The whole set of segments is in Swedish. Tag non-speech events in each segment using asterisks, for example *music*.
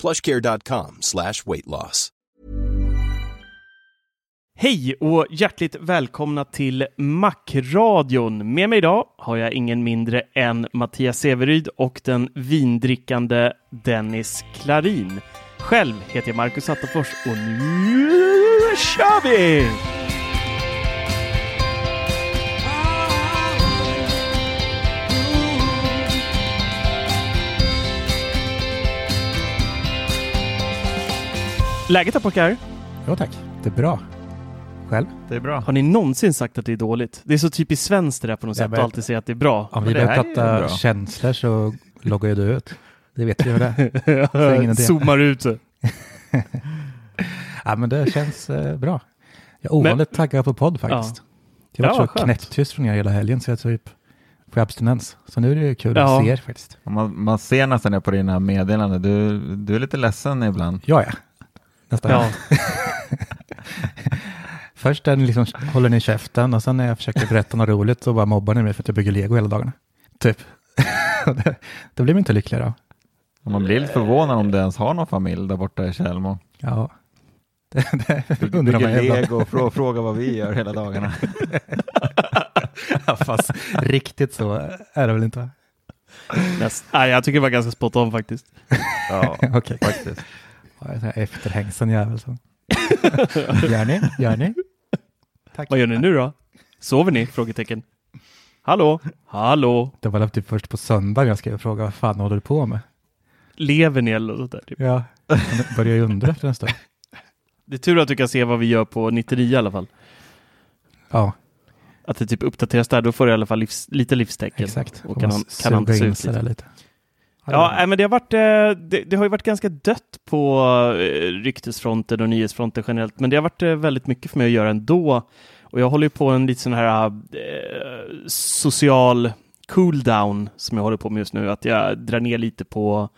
plushcare.com slash weight loss. Hej och hjärtligt välkomna till Macradion. Med mig idag har jag ingen mindre än Mattias Severyd och den vindrickande Dennis Klarin. Själv heter jag Marcus Attefors och nu kör vi! Läget då pojkar? Jo tack, det är bra. Själv? Det är bra. Har ni någonsin sagt att det är dåligt? Det är så typiskt svenskt det där på något sätt att alltid säga att det är bra. Om vi börjar prata känslor så loggar ju du ut. Det vet vi hur det är. *laughs* Zoomar ut. *laughs* Ja, men det känns eh, bra. Jag är ovanligt taggad på podd faktiskt. Jag har Ja, så knäpptyst från er hela helgen så jag typ får abstinens. Så nu är det kul Ja. att se er faktiskt. Man, man ser nästan det på dina meddelanden. Du, du är lite ledsen ibland. Ja, ja. Nästan. Ja. *laughs* Först ni liksom, håller ni käften och sen när jag försöker berätta något roligt så bara mobbar ni mig för att jag bygger lego hela dagarna. Typ. *laughs* Det, det blir man inte lyckligare av. Man blir lite förvånad om du ens har någon familj där borta i Tjällmo. Ja. *laughs* Det, det Du undrar man bygger lego och frå, frågar vad vi gör hela dagarna. Ja, fast riktigt så är det väl inte? va? Näst. Nej, jag tycker det var ganska spot on faktiskt. Ja, Okej. faktiskt. Efterhängsen jävel. *laughs* Gör ni? Gör ni? Tack. Vad gör ni nu då? Sover ni? Frågetecken. Hallå? Hallå? Det var typ först på söndag jag skrev fråga vad fan håller du på med? Lever ni eller sånt där? Typ. Ja, jag börjar ju undra efter en stund. Det är tur att du kan se vad vi gör på 99 i alla fall. Ja, Att det typ uppdateras där, då får du i alla fall livs, lite livstecken. exakt. Och kan, man kan suga in sig lite. lite. Ja, nej, men det har, varit, eh, det, det har ju varit ganska dött på eh, ryktesfronten och nyhetsfronten generellt, men det har varit eh, väldigt mycket för mig att göra ändå. Och jag håller ju på en lite sån här eh, social cooldown som jag håller på med just nu, att jag drar ner lite på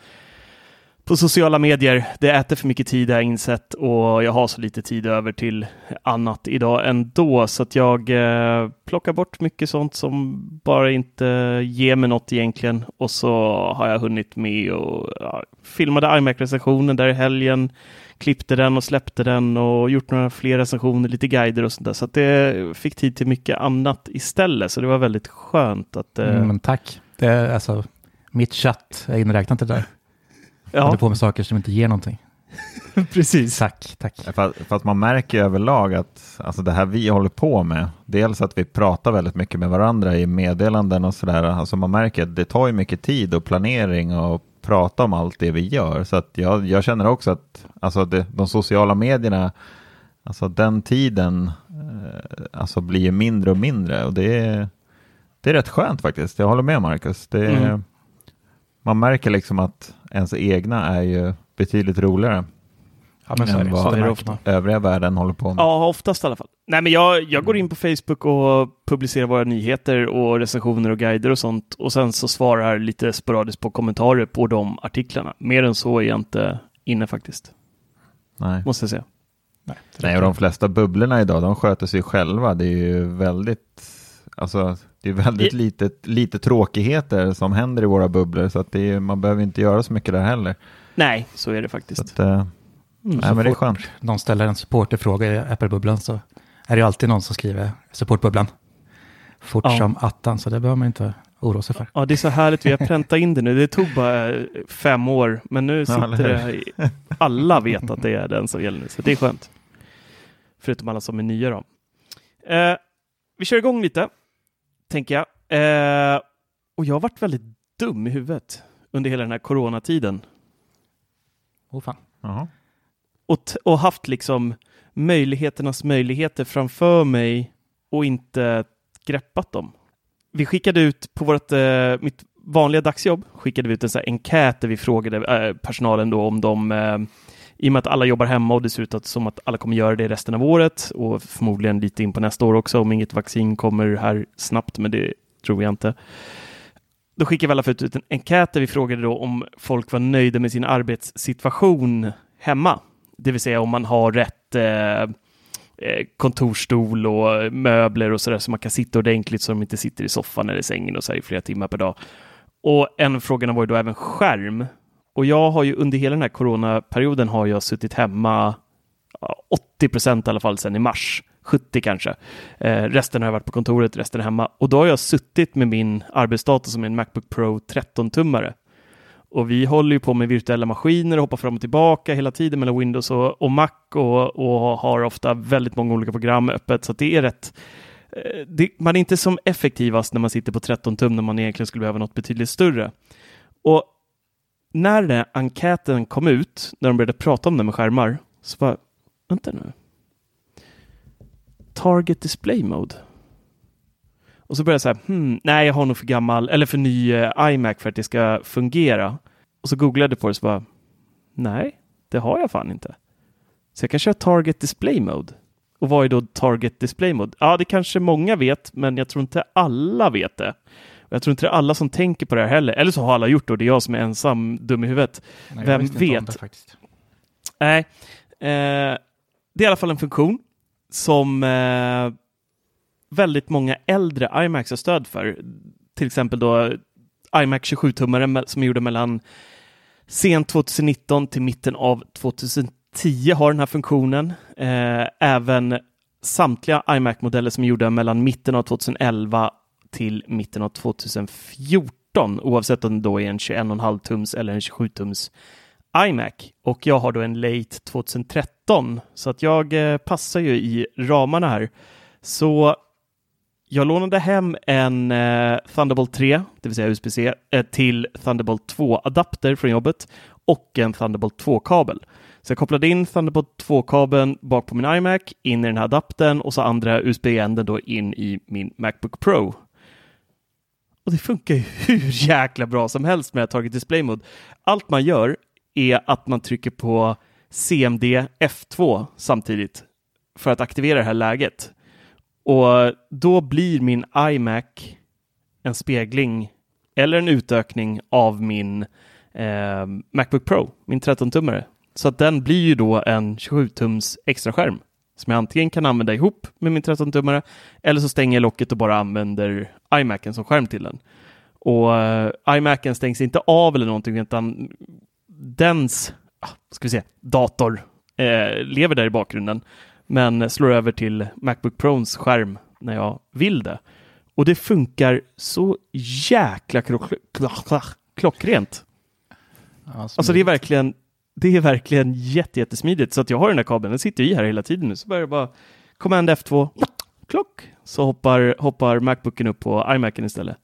på sociala medier. Det äter för mycket tid har jag insett och jag har så lite tid över till annat idag ändå så att jag eh, plockar bort mycket sånt som bara inte ger mig något egentligen och så har jag hunnit med och ja, filmade iMac-recensionen där i helgen, klippte den och släppte den och gjort några fler recensioner, lite guider och sånt där så att det fick tid till mycket annat istället så det var väldigt skönt att eh, Mm, men tack. Det är alltså, mitt chatt är inräknat det där. Jag ja, håller på med saker som inte ger någonting. *laughs* precis. Tack, tack. För, för att man märker överlag att alltså det här vi håller på med, dels att vi pratar väldigt mycket med varandra i meddelanden och sådär, alltså man märker att det tar ju mycket tid och planering och prata om allt det vi gör. Så att jag, jag känner också att alltså det, de sociala medierna, alltså den tiden eh, alltså blir ju mindre och mindre och det är, det är rätt skönt faktiskt. Jag håller med Marcus. Det är, Mm. Man märker liksom att ens egna är ju betydligt roligare Ja, men så är än det. vad övriga världen håller på med. Ja, oftast i alla fall. Nej, men jag, jag går in på Facebook och publicerar våra nyheter och recensioner och guider och sånt och sen så svarar lite sporadiskt på kommentarer på de artiklarna. Mer än så är jag inte inne faktiskt. Nej. måste jag säga. Nej, Nej, och de flesta bubblorna idag, de sköter sig själva. Det är ju väldigt, alltså, det är väldigt I- lite, lite tråkigheter som händer i våra bubblor, så att det är, man behöver inte göra så mycket där heller. Nej, så är det Så faktiskt. att, eh, Mm. nej, men det är skönt. någon ställer en supporterfråga i Apple-bubblan så är det alltid någon som skriver supportbubblan fort Ja. som attan, så det behöver man inte oroa sig för. Ja, det är så härligt. Vi har präntat in det nu. Det tog bara eh, fem år, men nu Ja, sitter hur? det i, alla vet att det är den som gäller nu, så det är skönt. Förutom alla som är nya då. Eh, vi kör igång lite, tänker jag. Eh, och jag har varit väldigt dum i huvudet under hela den här coronatiden. Oh, fan. Jaha. och, t- och haft liksom möjligheternas möjligheter framför mig och inte greppat dem. Vi skickade ut på vårt, eh, mitt vanliga dagsjobb, skickade vi ut en sån här enkät där vi frågade eh, personalen då om de, eh, i och med att alla jobbar hemma och det ser ut att, som att alla kommer göra det resten av året och förmodligen lite in på nästa år också om inget vaccin kommer här snabbt, men det tror jag inte. Då skickade vi alla ut ut en enkät där vi frågade då om folk var nöjda med sin arbetssituation hemma. Det vill säga om man har rätt eh, eh, kontorstol och möbler och sådär så man kan sitta ordentligt så de inte sitter i soffan eller sängen och så här i flera timmar per dag. Och en av frågorna var ju då även skärm. Och jag har ju under hela den här coronaperioden har jag suttit hemma 80 procent i alla fall sedan i mars. 70 kanske. Eh, resten har jag varit på kontoret, resten är hemma. Och då har jag suttit med min arbetsdator som är en Macbook Pro 13-tummare. Och vi håller ju på med virtuella maskiner och hoppar fram och tillbaka hela tiden mellan Windows och, och Mac och, och har ofta väldigt många olika program öppet. Så att det är rätt eh, det, man är inte som effektivast när man sitter på 13 tum när man egentligen skulle behöva något betydligt större. Och när den här enkäten kom ut, när de började prata om det med skärmar, så bara, vänta nu. Target Display Mode. Och så började jag säga, hmm, nej, jag har nog för gammal, eller för ny uh, iMac för att det ska fungera. Och så googlade jag på det så bara, nej, det har jag fan inte. Så jag kan köra Target Display Mode. Och vad är då Target Display Mode? Ja, det kanske många vet, men jag tror inte alla vet det. Jag tror inte det är alla som tänker på det här heller. Eller så har alla gjort det och det är jag som är ensam dum i huvudet. Nej, Vem vet? Nej, eh, det är i alla fall en funktion som eh, väldigt många äldre iMacs har stöd för. Till exempel då iMac 27-tummare som är gjorda mellan sent 2019 till mitten av 2010 har den här funktionen. Eh, även samtliga iMac-modeller som är gjorda mellan mitten av 2011 till mitten av 2014, oavsett om det då är en 21,5 tums eller en 27 tums iMac och jag har då en late 2013 så att jag eh, passar ju i ramarna här. Så jag lånade hem en eh, Thunderbolt 3, det vill säga USB-C, eh, till Thunderbolt 2-adapter från jobbet och en Thunderbolt 2-kabel. Så jag kopplade in Thunderbolt 2-kabeln bak på min iMac, in i den här adaptern och så andra USB-änden då in i min Macbook Pro. Och det funkar ju *laughs* hur jäkla bra som helst med Target Display Mode. Allt man gör är att man trycker på CMD F2 samtidigt för att aktivera det här läget. Och då blir min iMac en spegling eller en utökning av min eh, Macbook Pro, min 13-tummare. Så att den blir ju då en 27-tums extra skärm som jag antingen kan använda ihop med min 13-tummare eller så stänger jag locket och bara använder iMacen som skärm till den. Och uh, iMacen stängs inte av eller någonting utan dens ah, ska vi se, dator eh, lever där i bakgrunden men slår över till Macbook Pros skärm när jag vill det. Och det funkar så jäkla klock klock klockrent. Ja, Alltså det är verkligen det är verkligen jätte, jättesmidigt. Så att jag har den här kabeln, den sitter i här hela tiden nu. Så börjar det bara Command F2, klock, så hoppar, hoppar Macbooken upp på iMacen istället.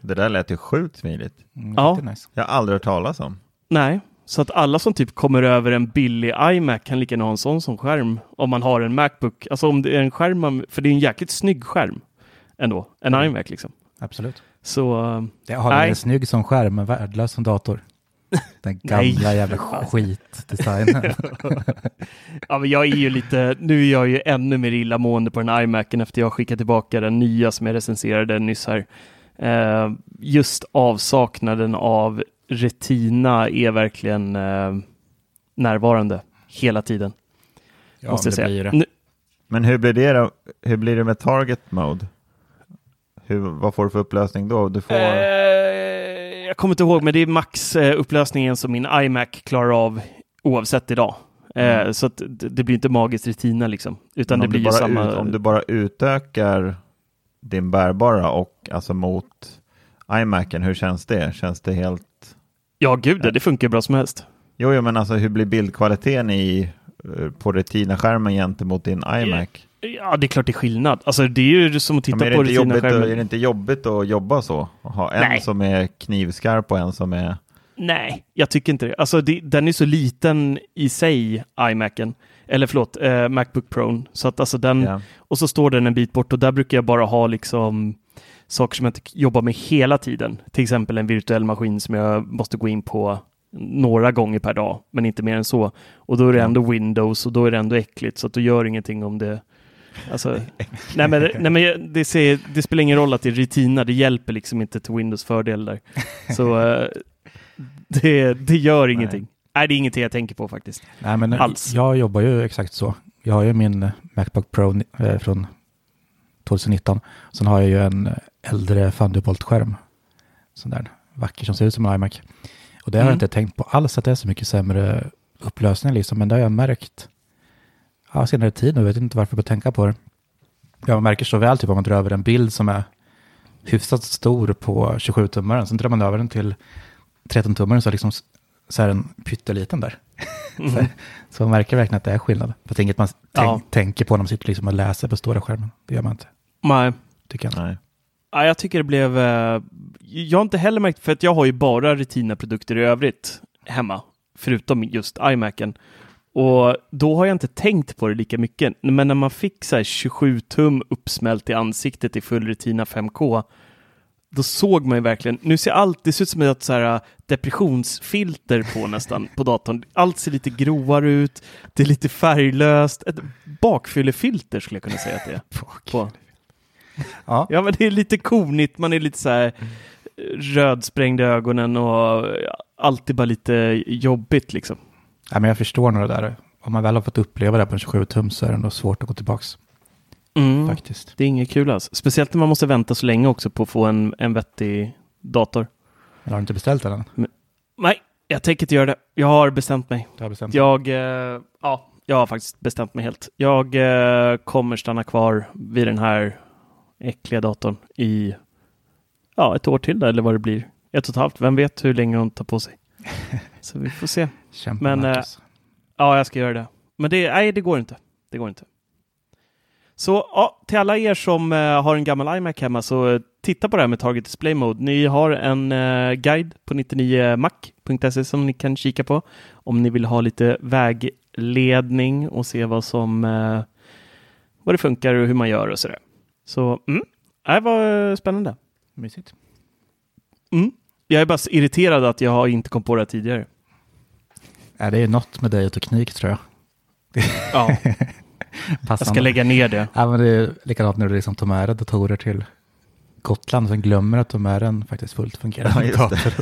Det där lät ju sjukt smidigt. Mm, Ja. nice. Jag har aldrig hört talas om. Nej, så att alla som typ kommer över en billig iMac kan lika gärna ha en sån som skärm om man har en Macbook. Alltså om det är en skärm, man, för det är en jäkligt snygg skärm ändå, en Mm. iMac liksom. Absolut. Så Det har Nej. en snygg som skärm, men värdelös som dator. Den Nej. gamla jävla skitdesignen. *laughs* Ja, men jag är ju lite, nu är jag ju ännu mer illamående på den iMacen efter jag skickat tillbaka den nya som jag recenserade nyss här. Eh, just avsaknaden av Retina är verkligen eh, närvarande. hela tiden. Ja, måste jag säga. blir det. Nu, Men hur blir det då? Hur blir det med target mode? Hur, vad får du för upplösning då? Du får... eh, jag kommer inte ihåg, men det är max eh, upplösningen som min iMac klarar av oavsett idag. Eh, Så att det, blir inte magiskt retina liksom, utan det om, blir du ju bara samma... ut, om du bara utökar din bärbara och alltså mot iMacen, hur känns det? Känns det helt... Ja, gud, det, det funkar bra som helst. Jo, jo men alltså hur blir bildkvaliteten i, eh, på Retina-skärmen gentemot din iMac? Ja, det är klart det är skillnad. Alltså det är ju som att Ja, titta är, på det jobbigt, Retina-skärmen. är det inte jobbigt att jobba så? Att ha en Nej. som är knivskarp och en som är... Nej, jag tycker inte det. Alltså det, den är så liten i sig, iMacen. Eller förlåt, eh, Macbook Pro. Så att alltså den, Ja. och så står den en bit bort och där brukar jag bara ha liksom saker som jag inte jobbar med hela tiden. Till exempel en virtuell maskin som jag måste gå in på några gånger per dag, men inte mer än så. Och då är det ändå Windows och då är det ändå äckligt, så att då gör ingenting om det Alltså, nej men, nej men det, ser, det spelar ingen roll att det är Retina, det hjälper liksom inte till Windows fördel där. Så eh, det, det gör ingenting. Nej, det är ingenting jag tänker på faktiskt. Nej, men Alls. jag jobbar ju exakt så. Jag har ju min eh, Macbook Pro eh, från 2019. Sen har jag ju en eh, äldre Thunderbolt-skärm. Sån där vacker som ser ut som en iMac. Och det har jag Mm. inte tänkt på alls att det är så mycket sämre upplösning liksom. Men det har jag märkt ja, senare tid nu. Jag vet inte varför jag börjar tänka på det. Jag märker så väl typ om man drar över en bild som är hyfsat stor på 27-tummaren. Sen drar man över den till 13-tummaren så är liksom så är den pytteliten där. *laughs* så, så man märker verkligen att det är skillnad. Fast det är inget man tänk, Ja. tänker på när man sitter liksom och läser på stora skärmen. Det gör man inte, Nej. tycker jag. Nej. Ja, jag tycker det blev... eh, jag har inte heller märkt, för att jag har ju bara Retina-produkter i övrigt hemma, förutom just iMacen. Och då har jag inte tänkt på det lika mycket. Men när man fick så här 27 tum uppsmält i ansiktet i full Retina 5K, då såg man ju verkligen, nu ser allt, det ser ut som ett så här depressionsfilter på nästan på datorn. Allt ser lite grovare ut, det är lite färglöst, ett bakfyllefilter skulle jag kunna säga att det är. *laughs* På. Ja. Ja, men det är lite konigt. Man är lite så här rödsprängd i ögonen och alltid bara lite jobbigt liksom. Ja, men jag förstår nog det där. Om man väl har fått uppleva det på en 27 tum så är det ändå svårt att gå tillbaks Mm. faktiskt. Det är inget kul alls. Speciellt när man måste vänta så länge också på att få en, en vettig dator. Men har du inte beställt den än? Nej, jag tänker inte göra det. Jag har bestämt mig. Har bestämt Jag, eh, ja, jag har faktiskt bestämt mig helt. Jag eh, kommer stanna kvar vid den här äckliga datorn i ja, ett år till där, eller vad det blir. Ett och ett halvt. Vem vet hur länge hon tar på sig. *laughs* Så vi får se. Kämpa men, Marcus. Ja, jag ska göra det. Men det, nej, det går inte. Det går inte. Så ja, till alla er som eh, har en gammal iMac hemma så eh, titta på det här med Target Display Mode. Ni har en eh, guide på 99mac.se som ni kan kika på om ni vill ha lite vägledning och se vad som eh, vad det funkar och hur man gör och sådär. Så mm, det var eh, spännande. Mysigt. Mm. Jag är bara så irriterad att jag inte kom på det här tidigare. Ja, det är något med dig och teknik tror jag. *laughs* Ja, *laughs* jag ska lägga ner det. Ja, men det är likadant när du liksom tar med dig datorer till Gotland och sen glömmer att ta med den faktiskt fullt fungerande Ja, dator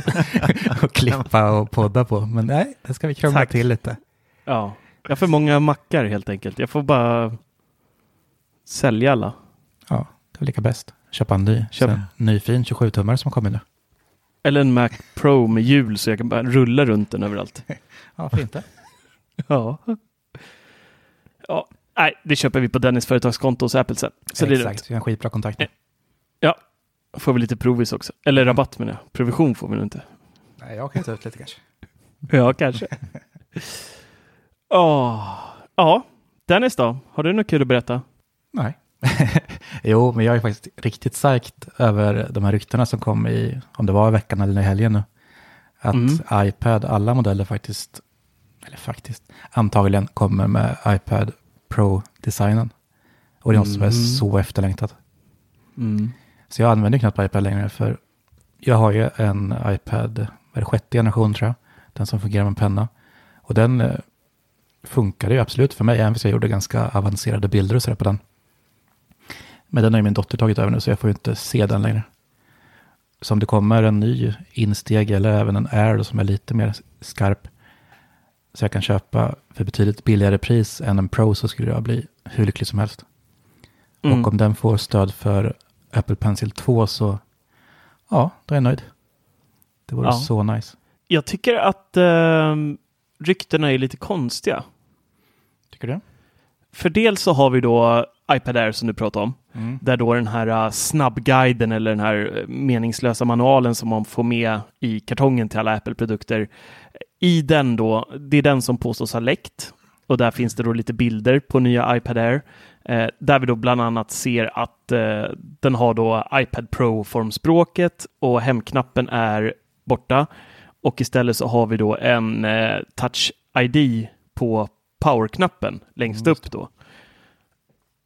*laughs* och klippa och podda på. Men nej, det ska vi krångla Tack. till lite. Ja, jag har för många mackar helt enkelt. Jag får bara sälja alla. Ja, det är lika bäst. Köpa en ny, Köp. Sen, ny fin 27-tummare som kommer nu. Eller en Mac Pro med hjul så jag kan bara rulla runt den överallt. *laughs* Ja, fint det. *laughs* Ja. ja. Nej, det köper vi på Dennis företagskonto hos Apple sen. Så det är. Exakt, vi har en skitbra kontakt nu. Ja, får vi lite provis också. Eller rabatt menar jag. Provision får vi nog inte. Nej, jag kan ta ut lite kanske. *laughs* Ja, kanske. Åh. Ja, Dennis då? Har du något kul att berätta? Nej. *laughs* jo, men jag är faktiskt riktigt psyched över de här ryktena som kom i, om det var i veckan eller i helgen nu. Att Mm. iPad, alla modeller faktiskt, eller faktiskt, antagligen kommer med iPad Pro-designen. Och det är något som är Mm. så efterlängtat. Mm. Så jag använder knappt iPad längre för jag har ju en iPad, vad sjätte generation tror jag, den som fungerar med penna. Och den eh, funkar ju absolut för mig, även om jag gjorde ganska avancerade bilder och sådär på den. Men den har ju min dotter tagit över nu så jag får ju inte se den längre. Så om det kommer en ny insteg eller även en Air som är lite mer skarp, så jag kan köpa för betydligt billigare pris än en Pro så skulle jag bli hur lycklig som helst. Mm. Och om den får stöd för Apple Pencil 2 så, ja, då är jag nöjd. Det vore Ja. så nice. Jag tycker att eh, ryktena är lite konstiga. Tycker du? För dels så har vi då iPad Air som du pratade om, Mm. där då den här uh, snabbguiden eller den här eh, meningslösa manualen som man får med i kartongen till alla Apple-produkter, i den då, det är den som påstås ha läckt. Och där finns det då lite bilder på nya iPad Air, eh, där vi då bland annat ser att eh, den har då iPad Pro-formspråket och hemknappen är borta. Och istället så har vi då en eh, Touch ID på powerknappen längst Mm, upp då.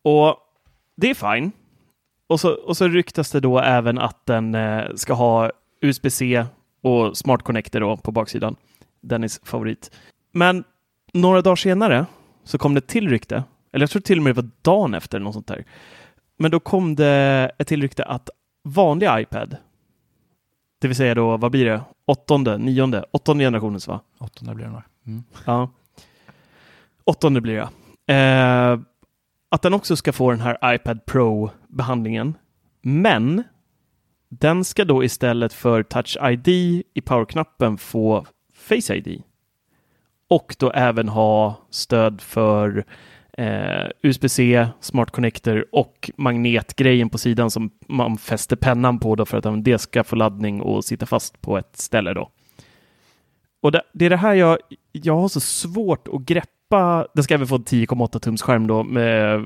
Och det är fine. Och så, och så ryktas det då även att den eh, ska ha USB-C och Smart Connector då på baksidan. Dennis favorit. Men några dagar senare så kom det till rykte, eller jag tror till och med det var dagen efter något sånt där. Men då kom det ett till rykte att vanlig iPad, det vill säga då, vad blir det? Åttonde, nionde, åttonde generationens va? Åttonde blir det nog. Mm. Ja. Åttonde blir det. Eh, att den också ska få den här iPad Pro-behandlingen. Men den ska då istället för Touch ID i powerknappen få Face ID. Och då även ha stöd för eh, USB-C, Smart Connector och magnetgrejen på sidan som man fäster pennan på då för att det ska få laddning och sitta fast på ett ställe då. Och det, det är det här jag, jag har så svårt att greppa. Den ska även få en 10,8 tums skärm då. Med,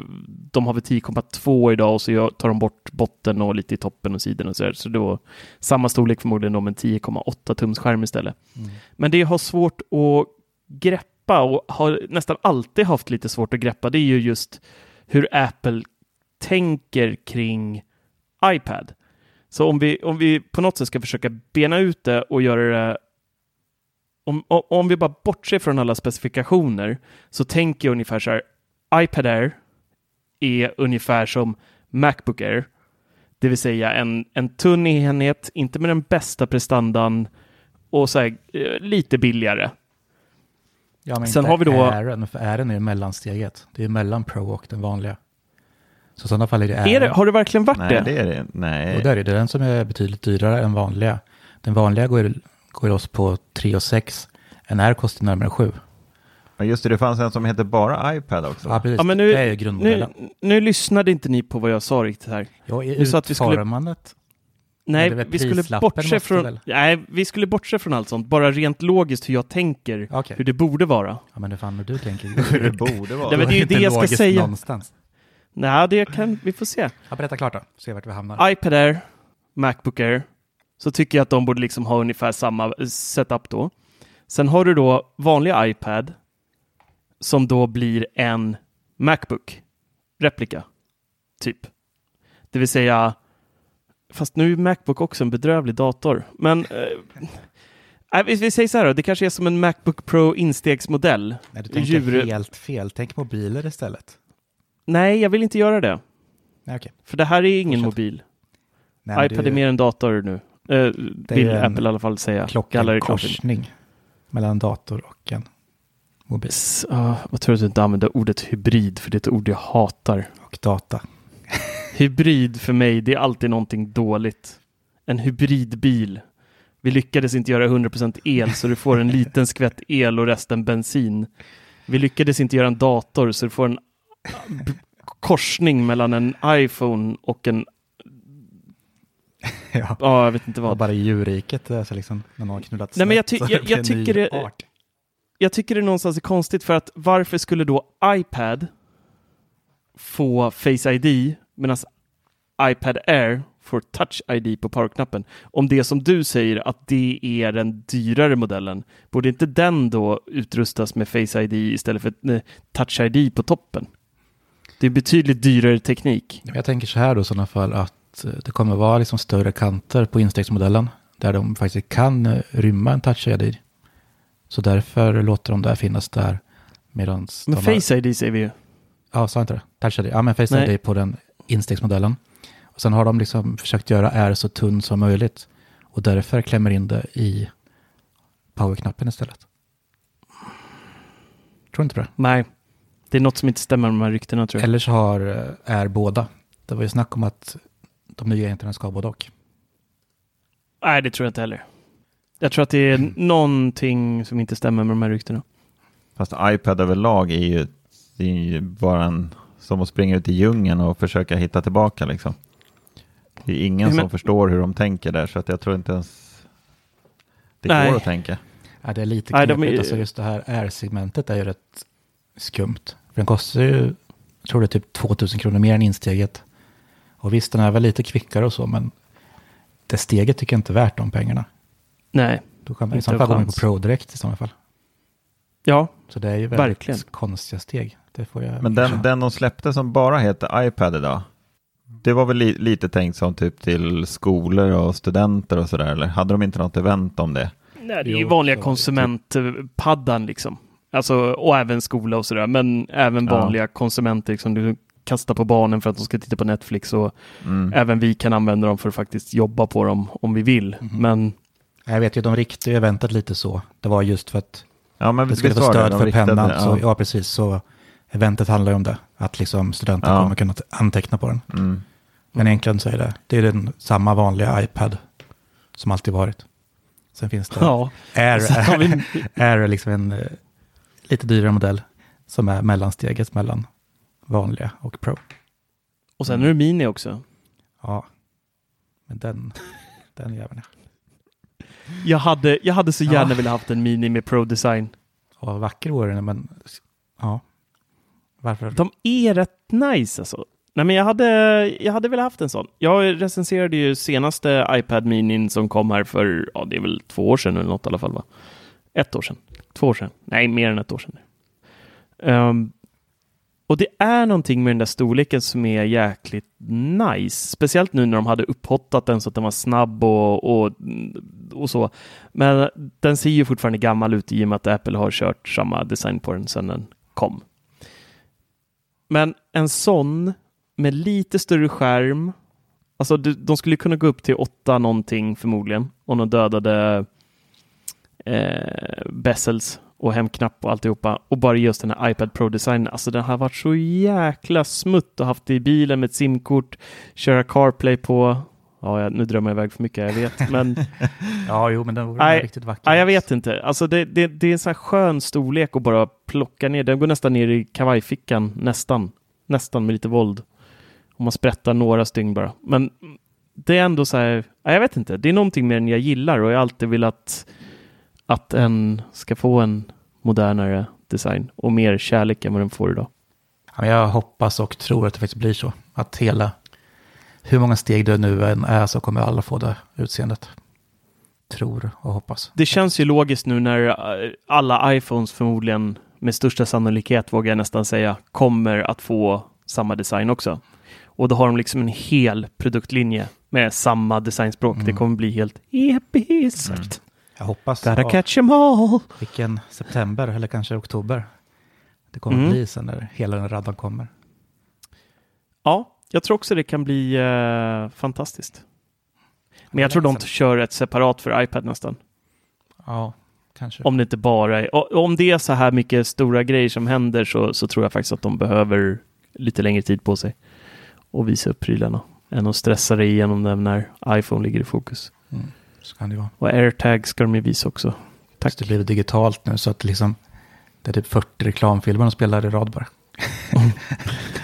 de har väl 10,2 idag och så tar de bort botten och lite i toppen och sidan och så där. Så då samma storlek förmodligen då med en 10,8 tums skärm istället. Men det jag har svårt att greppa och har nästan alltid haft lite svårt att greppa det är ju just hur Apple tänker kring iPad. Så om vi, om vi på något sätt ska försöka bena ut det och göra det om, om, om vi bara bortser från alla specifikationer så tänker jag ungefär så här. iPad Air är ungefär som Macbook Air. Det vill säga en, en tunn enhet, inte med den bästa prestandan och så här, eh, lite billigare. Ja, men Sen inte har vi då- Airen, för Airen är ju mellansteget. Det är mellan Pro och den vanliga. Så i sådana fall är det Är det, har det verkligen varit Nej, det? det är det Nej. Och där är det den som är betydligt dyrare än vanliga. Den vanliga går, går loss på 3 och 6. En R kostar närmare 7. Ja, Just det, det fanns en som heter bara iPad också. Ja, precis. Ja, men nu, det är ju nu, grundmodellen. nu lyssnade inte ni på vad jag sa riktigt här. Ja, i skulle- utformandet. Nej, vi skulle bortse från... väl- Nej, vi skulle bortse från allt sånt. Bara rent logiskt hur jag tänker, Okej. hur det borde vara. Ja, men det fan hur du tänker. *laughs* Hur det borde vara. Nej, men det är ju inte det jag ska säga. Någonstans. Nej, det kan vi får se. Ja, berätta klart då. Se vart vi hamnar. iPad Air, Macbook Air, så tycker jag att de borde liksom ha ungefär samma setup då. Sen har du då vanlig iPad som då blir en Macbook replika, typ. Det vill säga, fast nu är Macbook också en bedrövlig dator, men eh, vi, vi säger så här då, det kanske är som en Macbook Pro instegsmodell. Nej, du tänker Djur- helt fel. Tänk mobiler istället. Nej, jag vill inte göra det, Nej, okej. för det här är ingen Fortsätt. mobil. Nej, iPad det är mer en dator nu. Eh, vill Apple i alla fall säga. Klart. klockankorsning mellan en dator och en mobil. S- ah, vad tror du att du inte använder ordet hybrid, för det är ett ord jag hatar. Och data. *laughs* Hybrid för mig, det är alltid någonting dåligt. En hybridbil. Vi lyckades inte göra 100% el, så du får en liten *laughs* skvätt el och resten bensin. Vi lyckades inte göra en dator, så du får en b- korsning mellan en iPhone och en, *laughs* ja. ja, jag vet inte vad. bara i djurriket, alltså liksom, när någon har knullat Nej, men jag snett, ty- jag- jag tycker det- art. jag tycker det någonstans är konstigt för att varför skulle då iPad få Face ID medan iPad Air får Touch ID på powerknappen? Om det som du säger att det är den dyrare modellen, borde inte den då utrustas med Face ID istället för eh, Touch ID på toppen? Det är betydligt dyrare teknik. Jag tänker så här då i sådana fall att eh, det kommer vara liksom större kanter på instegsmodellen där de faktiskt kan eh, rymma en touch ID. Så därför låter de där finnas där. Medan Men de har, Face ID säger vi ju. Ja, sa jag inte det? Touch ID. Ja, men Face Nej. ID på den instegsmodellen. Och sen har de liksom försökt göra R så tunn som möjligt. Och därför klämmer in det i powerknappen istället. Tror inte det? Nej, det är något som inte stämmer med de här ryktena tror jag. Eller så har, eh, är båda. Det var ju snack om att de nya enheterna ska ha både och. Nej, det tror jag inte heller. Jag tror att det är någonting som inte stämmer med de här ryktena. Fast iPad överlag är ju, det är ju bara en, som att springa ut i djungeln och försöka hitta tillbaka liksom. Det är ingen Men- som förstår hur de tänker där, så att jag tror inte ens det Nej. går att tänka. Ja, det är lite Nej, knepigt. de Alltså just det här R-segmentet är ju rätt skumt. För den kostar ju, jag tror det är typ 2000 kronor mer än insteget. Och visst, den är väl lite kvickare och så, men det steget tycker jag inte är värt de pengarna. Nej, Då kan man i Inte så fall gå in på. Pro direkt i sådana fall. ja, Så det är ju väldigt Verkligen. konstiga steg. Det får jag Men den, den de släppte som bara heter iPad idag, det var väl li, lite tänkt som typ till skolor och studenter och sådär, eller hade de inte något event om det? Nej, det är ju vanliga så- konsumentpaddan liksom. Alltså, och även skola och sådär, men även Ja. vanliga konsumenter liksom. Du kastar på barnen för att de ska titta på Netflix och Mm. även vi kan använda dem för att faktiskt jobba på dem om vi vill. Mhm. Men Jag vet ju, de riktade eventet lite så. Det var just för att Ja, men det skulle få det, stöd de för riktade- pennan. ja. Så, ja, precis. Så eventet handlar ju om det. Att liksom studenter Ja. kommer kunna anteckna på den. Mm. Men egentligen så är det, det är den samma vanliga iPad som alltid varit. Sen finns det ja, Air, *laughs* Air är liksom en eh, lite dyrare modell som är mellansteget mellan vanliga och Pro. och sen är det Mini också. Ja, men den, *laughs* den jäveln. ja. Jag hade, jag hade så gärna Ja. velat haft en Mini med Pro Design. Vad vacker vore den, men ja. Varför? De är rätt nice alltså. Nej, men jag hade, jag hade velat haft en sån. Jag recenserade ju senaste iPad Mini som kom här för, ja det är väl två år sedan eller något i alla fall va? Ett år sedan? Två år sedan? Nej, mer än ett år sedan. Ehm, och det är någonting med den där storleken som är jäkligt nice. Speciellt nu när de hade upphottat den så att den var snabb och, och, och så. Men den ser ju fortfarande gammal ut i och med att Apple har kört samma design på den sedan den kom. Men en sån med lite större skärm. Alltså de, skulle kunna gå upp till åtta någonting förmodligen. Om de dödade eh, Bessels och hemknapp och alltihopa. Och bara just den här iPad Pro-designen. Alltså den har varit så jäkla smutt och haft det i bilen med ett simkort. Köra CarPlay på. Ja, nu drömmer jag iväg för mycket, jag vet. *laughs* Men Ja, jo, men den vore Nej, riktigt vacker. Ja, jag vet inte. Alltså det, det, det är en sån här skön storlek att bara plocka ner. Den går nästan ner i kavajfickan, nästan. Nästan med lite våld. Om man sprättar några stygn bara. Men det är ändå så här, ja, jag vet inte. Det är någonting med den jag gillar och jag har alltid velat att en ska få en modernare design och mer kärlek än vad den får idag. Jag hoppas och tror att det faktiskt blir så. Att hela, hur många steg det nu än är så kommer alla få det utseendet. Tror och hoppas. Det känns ju logiskt nu när eh, alla iPhones förmodligen med största sannolikhet, vågar jag nästan säga, kommer att få samma design också. Och då har de liksom en hel produktlinje med samma designspråk. Det kommer bli helt episkt. Jag hoppas. Gotta ja, catch 'em all. vilken september eller kanske oktober. Det kommer Mm. bli sen när hela den raddan kommer. Ja, jag tror också det kan bli eh, fantastiskt. Men jag tror de kör ett separat för iPad nästan. Ja, kanske. Om det inte bara är, om det är så här mycket stora grejer som händer så, så tror jag faktiskt att de behöver lite längre tid på sig och visa upp prylarna än att stressa dig igenom dem när iPhone ligger i fokus. Så kan det vara. Och AirTag ska de ju visa också. Tack. Tack. Det blir digitalt nu så att liksom det är typ 40 reklamfilmer de spelar i rad bara. *laughs*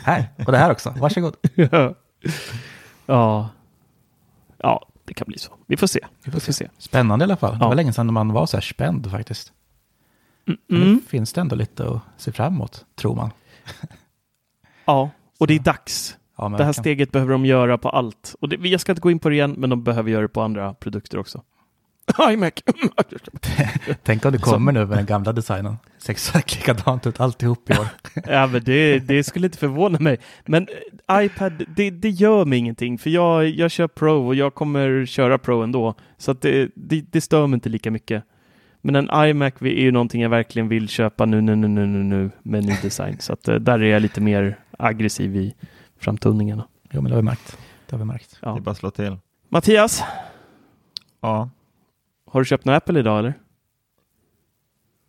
här, och det här också. Varsågod. *laughs* ja. ja, det kan bli så. Vi får se. Vi Vi får se. Spännande i alla fall. Det Ja. var länge sedan man var så här spänd faktiskt. Men Mm. nu finns det ändå lite att se fram emot, tror man. Ja, och det är dags. Ja, Det här steget behöver de göra på allt. Och det, jag ska inte gå in på det igen, men de behöver göra det på andra produkter också. *laughs* iMac. *laughs* Tänk om det kommer nu med den gamla designen. Ser exakt likadant ut alltihop i år. *laughs* ja, men det, det skulle inte förvåna mig. Men eh, iPad, det, det gör mig ingenting, för jag, jag kör Pro och jag kommer köra Pro ändå. Så att det, det, det stör mig inte lika mycket. Men en iMac är ju någonting jag verkligen vill köpa nu, nu, nu, nu, nu, nu med ny design. Så att eh, där är jag lite mer aggressiv i framtoningarna. Jo, men det har vi märkt. Det har vi märkt. Det är Ja. bara att slå till. Mattias, Ja, har du köpt någon Apple idag eller?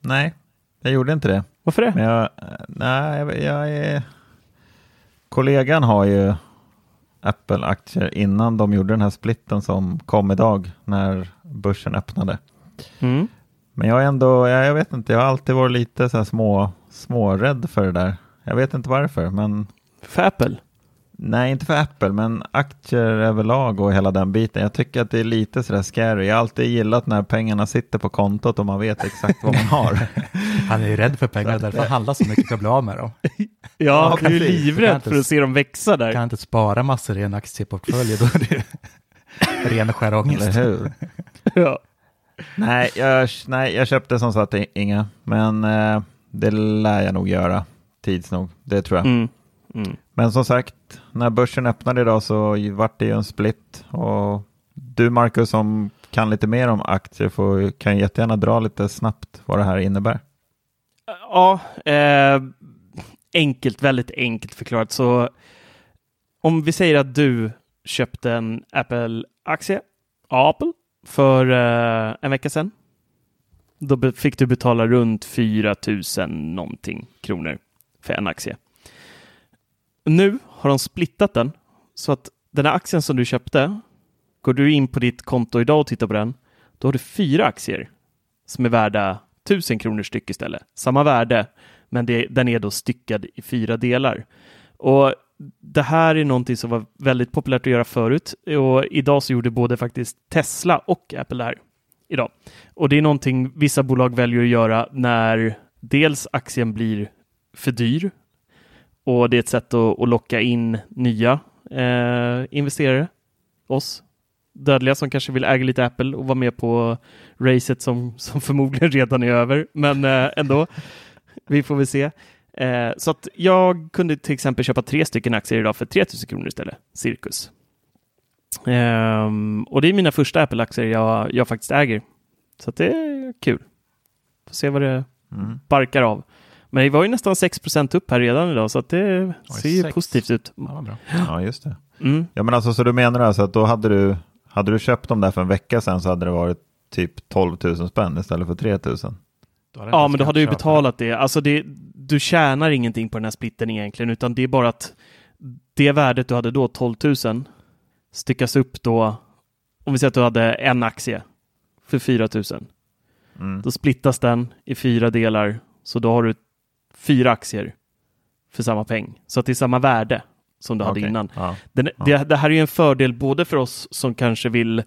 nej, jag gjorde inte det. Varför det? Men jag, nej, jag, jag är... Kollegan har ju Apple-aktier innan de gjorde den här splitten som kom idag när börsen öppnade. Mm. Men jag är ändå, jag, jag vet inte, jag har alltid varit lite så här små, smårädd för det där. Jag vet inte varför, men För Apple? Nej, inte för Apple, men aktier överlag och hela den biten. Jag tycker att det är lite sådär scary. Jag har alltid gillat när pengarna sitter på kontot och man vet exakt vad man har. *laughs* Han är ju rädd för pengar, därför han handlar så mycket för att bli av med dem. *laughs* Ja, du är ju livrädd för att se dem växa där. Kan inte spara massor i en aktieportfölj, då är det *laughs* ren och skär Eller ångest. hur? Ja. Nej jag, nej, jag köpte som sagt inga, men eh, det lär jag nog göra tids nog. Det tror jag. Mm. Mm. Men som sagt, när börsen öppnade idag så vart det ju en split. Och du Marcus som kan lite mer om aktier får, kan jättegärna dra lite snabbt vad det här innebär. Ja, eh, enkelt, väldigt enkelt förklarat. Så om vi säger att du köpte en Apple-aktie, Apple, för eh, en vecka sedan. Då fick du betala runt 4 000 någonting kronor för en aktie. Nu har de splittat den så att den här aktien som du köpte, går du in på ditt konto idag och tittar på den, då har du fyra aktier som är värda 1000 kronor styck istället. Samma värde, men det, den är då styckad i fyra delar. Och det här är någonting som var väldigt populärt att göra förut och idag så gjorde både faktiskt Tesla och Apple det här idag. Och det är någonting vissa bolag väljer att göra när dels aktien blir för dyr och det är ett sätt att, att locka in nya eh, investerare, oss dödliga som kanske vill äga lite Apple och vara med på racet som, *laughs* som förmodligen redan är över, men eh, ändå. *laughs* Vi får väl se. Eh, så att jag kunde till exempel köpa tre stycken aktier idag för 3000 kronor istället, cirkus. Ehm, och det är mina första Apple-aktier jag, jag faktiskt äger. Så det är kul. Får se vad det Mm. barkar av. Men det var ju nästan 6% upp här redan idag, så att det Oj, ser ju sex. positivt ut. Ja. Ja, just det. Mm. Ja, men alltså så du menar alltså att då hade du, hade du köpt dem där för en vecka sedan så hade det varit typ 12 000 spänn istället för 3 000? Då har den Ja, men då hade du betalat det. Alltså det, du tjänar ingenting på den här splitten egentligen, utan det är bara att det värdet du hade då, 12 000, styckas upp då, om vi säger att du hade en aktie för 4 000. Mm. Då splittas den i fyra delar, så då har du fyra aktier för samma peng. Så att det är samma värde som du hade Okej. innan. Ja. Den, det, det här är ju en fördel både för oss som kanske vill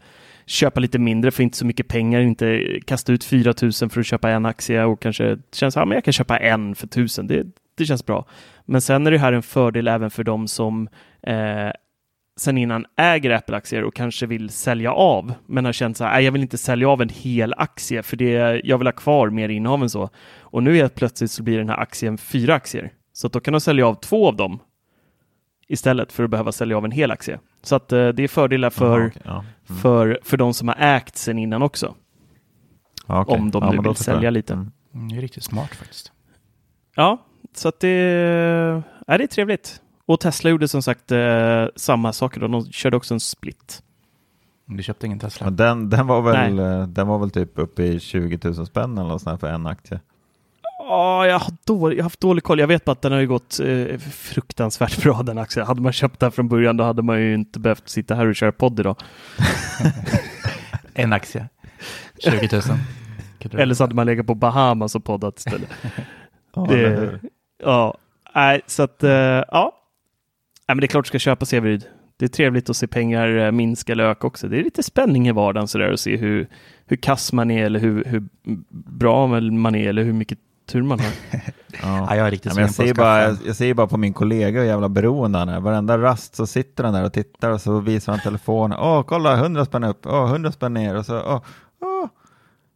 köpa lite mindre för inte så mycket pengar, inte kasta ut 4 000 för att köpa en aktie och kanske känns att ja, men jag kan köpa en för 1000. Det, det känns bra. Men sen är det här en fördel även för de som eh, sen innan äger Apple-aktier och kanske vill sälja av, men har känt så här, "Nej, jag vill inte sälja av en hel aktie för det, jag vill ha kvar mer innehav än så. Och nu helt plötsligt så blir den här aktien fyra aktier. Så att då kan de sälja av två av dem istället för att behöva sälja av en hel aktie. Så att eh, det är fördelar för, Jaha, okej, ja. Mm. för, för de som har ägt sen innan också. Ja, okej. Om de Ja, nu vill förstår jag. sälja lite. Mm. Mm, det är riktigt smart faktiskt. Ja, så att det, ja, det är trevligt. Och Tesla gjorde som sagt eh, samma saker. Då. De körde också en split. Du köpte ingen Tesla? Men den, den, var väl, eh, den var väl typ uppe i 20 000 spänn eller något sånt här för en aktie? Ja, jag har, dålig, jag har haft dålig koll. Jag vet bara att den har ju gått eh, fruktansvärt bra den aktien. Hade man köpt den från början då hade man ju inte behövt sitta här och köra podd idag. *laughs* En aktie. 20 000. Kan du- Eller så hade man legat på Bahamas och poddat istället. *laughs* Ja, Det-? Ja, nej, så att eh, ja. Men det är klart du ska köpa Severyd. Det är trevligt att se pengar eh, minska eller öka också. Det är lite spänning i vardagen sådär att se hur, hur kass man är eller hur, hur bra man är eller hur mycket tur man har. *laughs* Ja. Ja, jag är riktigt Ja, jag, ser bara, jag ser bara på min kollega hur jävla beroende han är. Varenda rast så sitter han där och tittar och så visar han telefonen. Åh, kolla, 100 spänn upp, åh, 100 spänn ner och så, åh, åh.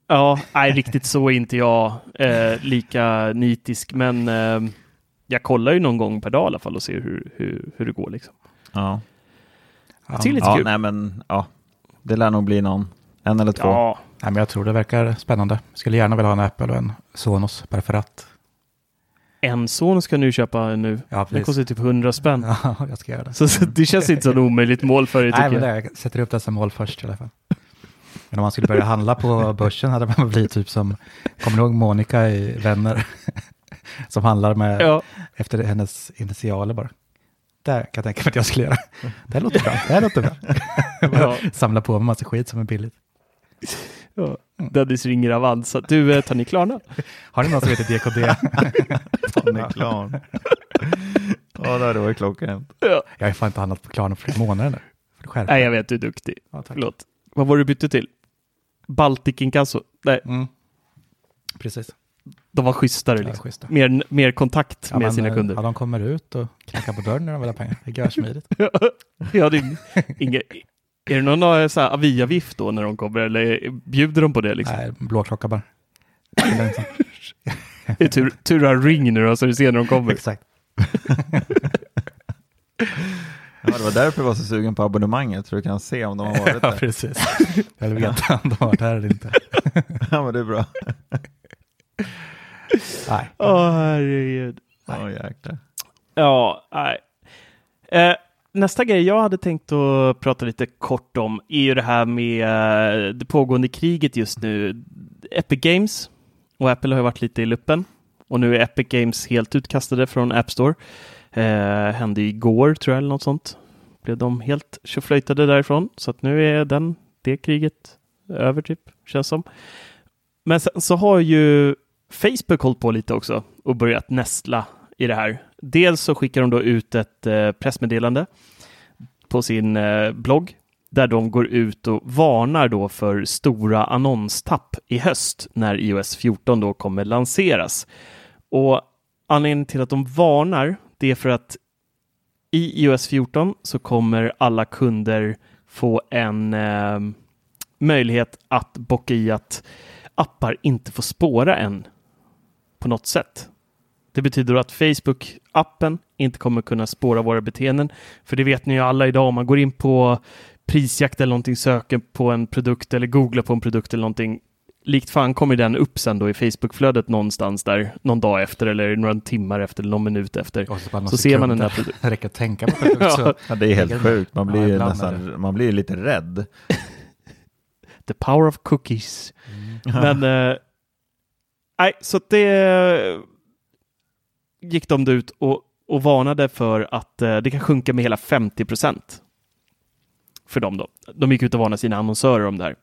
Ja, nej, riktigt så är inte jag eh, lika nitisk, men eh, jag kollar ju någon gång per dag i alla fall och ser hur, hur, hur det går. Liksom. Ja, det är lite ja kul. nej men ja, det lär nog bli någon, en eller två. Ja, Nej, men jag tror det verkar spännande. Skulle gärna vilja ha en Apple och en Sonos per för att. en son ska nu köpa nu. Ja, precis. kostar typ 100 spänn. Ja, *laughs* jag ska göra det. Så, så det känns inte som ett omöjligt mål för dig Nej, men jag. det, jag sätter upp dessa mål först i alla fall. Men om man skulle börja handla på börsen hade man blivit typ som, kommer du ihåg Monica i Vänner? Som handlar med, Ja. efter hennes initialer bara. Där kan jag tänka mig att jag skulle göra. Det här låter bra, det här låter bra. *laughs* Ja. *laughs* Samla på mig massa skit som är billigt. Ja. Dennis ringer Avanza. Du, eh, tar ni Klarna? *laughs* Har ni någon som heter DKD? Han är klar. Ja, det hade varit klockrent. Ja. Jag har fan inte handlat på Klarna på flera månader nu. Nej, jag vet, du är duktig. Ja, tack. Förlåt. Vad var du bytte till? Baltic Inkasso? Nej, Mm. Precis. De var schysstare Ja, liksom. schyssta. Mer, mer kontakt Ja, med men, sina eh, kunder. Ja, de kommer ut och knackar på dörren när de vill ha pengar. Det är görsmidigt. *laughs* ja, det är, inga, är det någon så här aviavgift då när de kommer eller bjuder de på det liksom? Nej, blå klocka bara. Det *laughs* är tur, tur att ring nu då, så du ser när de kommer. Exakt. *laughs* Ja, det var därför jag var så sugen på abonnemanget, så du kan se om de har varit Ja, där. precis. Jag vill veta om de har varit här eller inte. Ja, men det är bra. *laughs* Nej. Åh, herregud. Ja, jäklar. Ja, nej. Eh, nästa grej jag hade tänkt att prata lite kort om är ju det här med eh, det pågående kriget just nu. Epic Games och Apple har ju varit lite i luppen och nu är Epic Games helt utkastade från App Store. Eh, hände igår tror jag eller något sånt. Blev de helt tjoflöjtade därifrån så att nu är den, det kriget över typ, känns som. Men sen så har ju Facebook hållit på lite också och börjat nästla i det här. Dels så skickar de då ut ett eh, pressmeddelande på sin eh, blogg där de går ut och varnar då för stora annonstapp i höst när iOS 14 då kommer lanseras. Och anledningen till att de varnar det är för att i iOS 14 så kommer alla kunder få en eh, möjlighet att bocka i att appar inte får spåra en på något sätt. Det betyder att Facebook-appen inte kommer kunna spåra våra beteenden. För det vet ni ju alla idag om man går in på prisjakt eller någonting, söker på en produkt eller googlar på en produkt eller någonting. Likt fan kommer den upp sen då i Facebook-flödet någonstans där någon dag efter eller några timmar efter eller någon minut efter. Så, ser man den där produkten. Det *laughs* räcker att tänka på produkt så. *laughs* Ja. Det är helt sjukt. Man blir Ja, nästan, man blir lite rädd. *laughs* The power of cookies. Men eh, nej, så det eh, gick de ut och, och varnade för att eh, det kan sjunka med hela 50 procent. För dem då. De gick ut och varnade sina annonsörer om det här.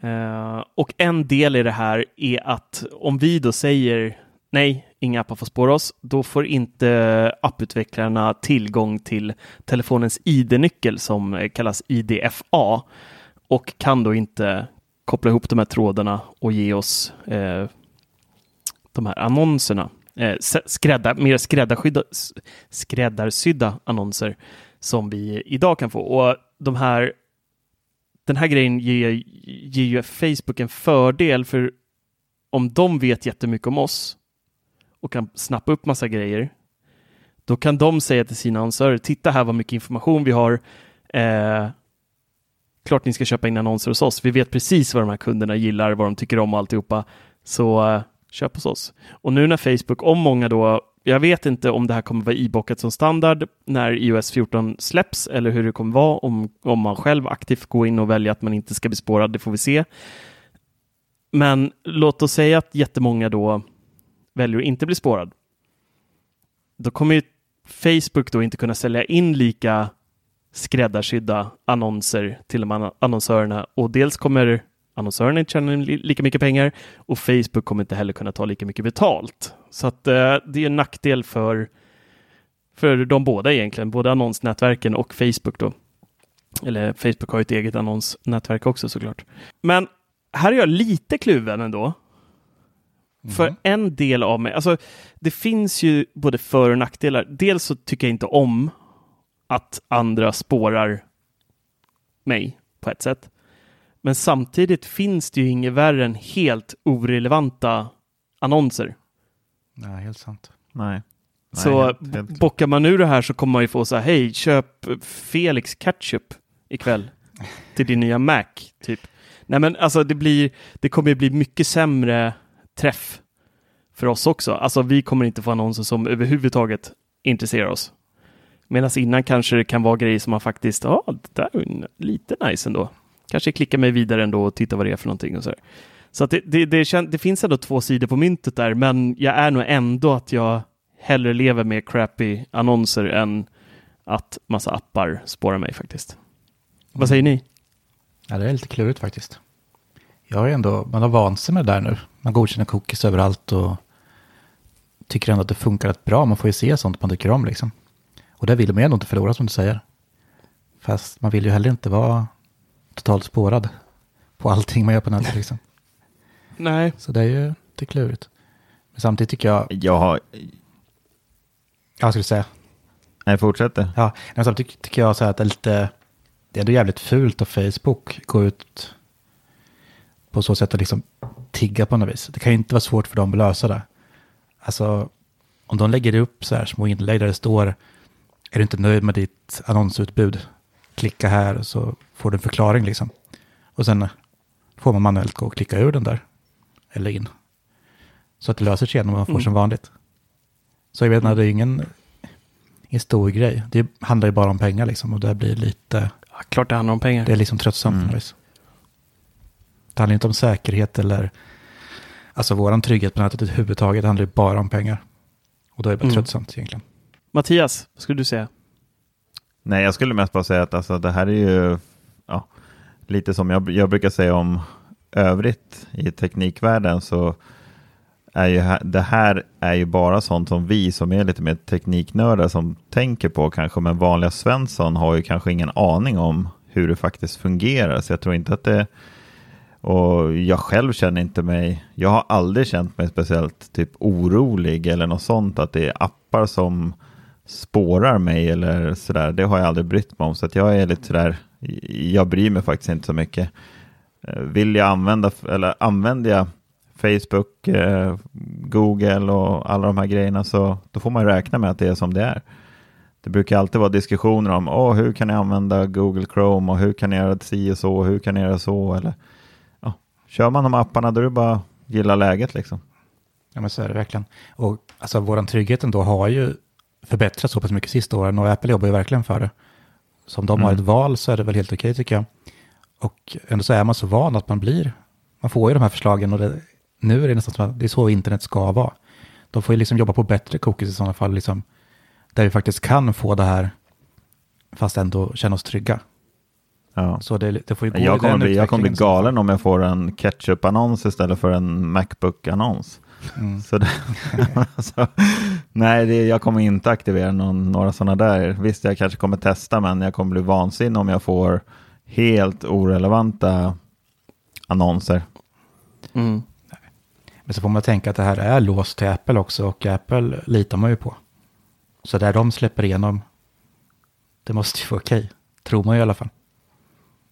Eh, och en del i det här är att om vi då säger nej, inga appar får spåra oss, då får inte apputvecklarna tillgång till telefonens ID-nyckel som kallas IDFA och kan då inte koppla ihop de här trådarna och ge oss eh, de här annonserna. Eh, skrädda, mer skräddarsydda, skräddarsydda annonser som vi idag kan få. Och de här, den här grejen ger, ger ju Facebook en fördel för om de vet jättemycket om oss och kan snappa upp massa grejer, då kan de säga till sina annonsörer, titta här vad mycket information vi har. Eh, klart ni ska köpa in annonser hos oss. Vi vet precis vad de här kunderna gillar, vad de tycker om och alltihopa. Så uh, köp hos oss. Och nu när Facebook, om många då, jag vet inte om det här kommer vara ibockat som standard när iOS 14 släpps eller hur det kommer vara om, om man själv aktivt går in och väljer att man inte ska bli spårad, det får vi se. Men låt oss säga att jättemånga då väljer att inte bli spårad. Då kommer ju Facebook då inte kunna sälja in lika skräddarsydda annonser till de annonsörerna och dels kommer annonsörerna inte tjäna li- lika mycket pengar och Facebook kommer inte heller kunna ta lika mycket betalt. Så att eh, det är en nackdel för, för de båda egentligen, både annonsnätverken och Facebook då. Eller Facebook har ju ett eget annonsnätverk också såklart. Men här är jag lite kluven ändå. För en del av mig, alltså det finns ju både för och nackdelar. Dels så tycker jag inte om att andra spårar mig på ett sätt. Men samtidigt finns det ju inget värre än helt orelevanta annonser. Nej, helt sant. Nej. Nej, så helt- helt klart. bockar man ur det här så kommer man ju få så här, hej, köp Felix ketchup ikväll till din nya Mac, typ. Nej men alltså det blir, det kommer ju bli mycket sämre träff för oss också. Alltså vi kommer inte få annonser som överhuvudtaget intresserar oss. Medan innan kanske det kan vara grejer som man faktiskt, ja, det där är lite nice ändå. Kanske klicka mig vidare ändå och titta vad det är för någonting och så där. Så att det, det, det, kän- det finns ändå två sidor på myntet där, men jag är nog ändå att jag hellre lever med crappy annonser än att massa appar spårar mig faktiskt. Vad säger ni? Ja, det är lite klurigt faktiskt. Jag är ändå, man har vant sig med det där nu. Man godkänner cookies överallt och tycker ändå att det funkar rätt bra. Man får ju se sånt man tycker om liksom. Och det vill man ju ändå inte förlora som du säger. Fast man vill ju heller inte vara totalt spårad på allting man gör på nätet liksom. *laughs* Nej. Så det är ju det är klurigt. Men samtidigt tycker jag, Jag har... jag skulle säga, Nej, fortsätter. Ja, men samtidigt tycker jag så här att det är lite, det är ändå jävligt fult av Facebook gå ut på så sätt att liksom tigga på något vis. Det kan ju inte vara svårt för dem att lösa det. Alltså, om de lägger upp så här små inlägg där det står, är du inte nöjd med ditt annonsutbud? Klicka här och så får du en förklaring liksom. Och sen får man manuellt gå och klicka ur den där, eller in. Så att det löser sig genom att man får Mm. som vanligt. Så jag vet inte, det är ingen en stor grej. Det handlar ju bara om pengar liksom och det blir lite, Ja, klart det handlar om pengar. det är liksom tröttsamt Mm. Det handlar inte om säkerhet eller, alltså våran trygghet på nätet överhuvudtaget handlar ju bara om pengar. Och då är det bara Mm. tröttsamt egentligen. Mattias, vad skulle du säga? Nej, jag skulle mest bara säga att alltså, det här är ju ja, lite som jag, jag brukar säga om övrigt i teknikvärlden så är ju det här är ju bara sånt som vi som är lite mer tekniknördar som tänker på kanske, men vanliga Svensson har ju kanske ingen aning om hur det faktiskt fungerar. Så jag tror inte att det, och jag själv känner inte mig, jag har aldrig känt mig speciellt typ orolig eller något sånt, att det är appar som spårar mig eller sådär. Det har jag aldrig brytt mig om. Så att jag är lite sådär, jag bryr mig faktiskt inte så mycket. Eh, vill jag använda, eller använder jag Facebook, eh, Google och alla de här grejerna så då får man räkna med att det är som det är. Det brukar alltid vara diskussioner om oh, hur kan jag använda Google Chrome och hur kan jag göra si och så, och hur kan jag göra så eller ja, kör man de apparna då är det bara att gilla läget liksom. Ja men så är det verkligen. Och alltså våran trygghet ändå har ju förbättrats så pass mycket sista åren och Apple jobbar ju verkligen för det. Så om de har Mm. ett val så är det väl helt okej tycker jag. Och ändå så är man så van att man blir, man får ju de här förslagen och det, nu är det nästan som att det är så internet ska vara. De får ju liksom jobba på bättre cookies i sådana fall, liksom, där vi faktiskt kan få det här fast ändå känna oss trygga. Ja. Så det, det får ju gå Jag kommer, bli, jag kommer bli galen om jag får en ketchup-annons istället för en Macbook-annons. Mm. Så det, *laughs* alltså, nej, det, jag kommer inte aktivera någon, några sådana där. Visst, jag kanske kommer testa, men jag kommer bli vansinnig om jag får helt orelevanta annonser. Mm. Men så får man tänka att det här är låst till Apple också och Apple litar man ju på. Så där de släpper igenom, det måste ju vara okej. Tror man ju i alla fall.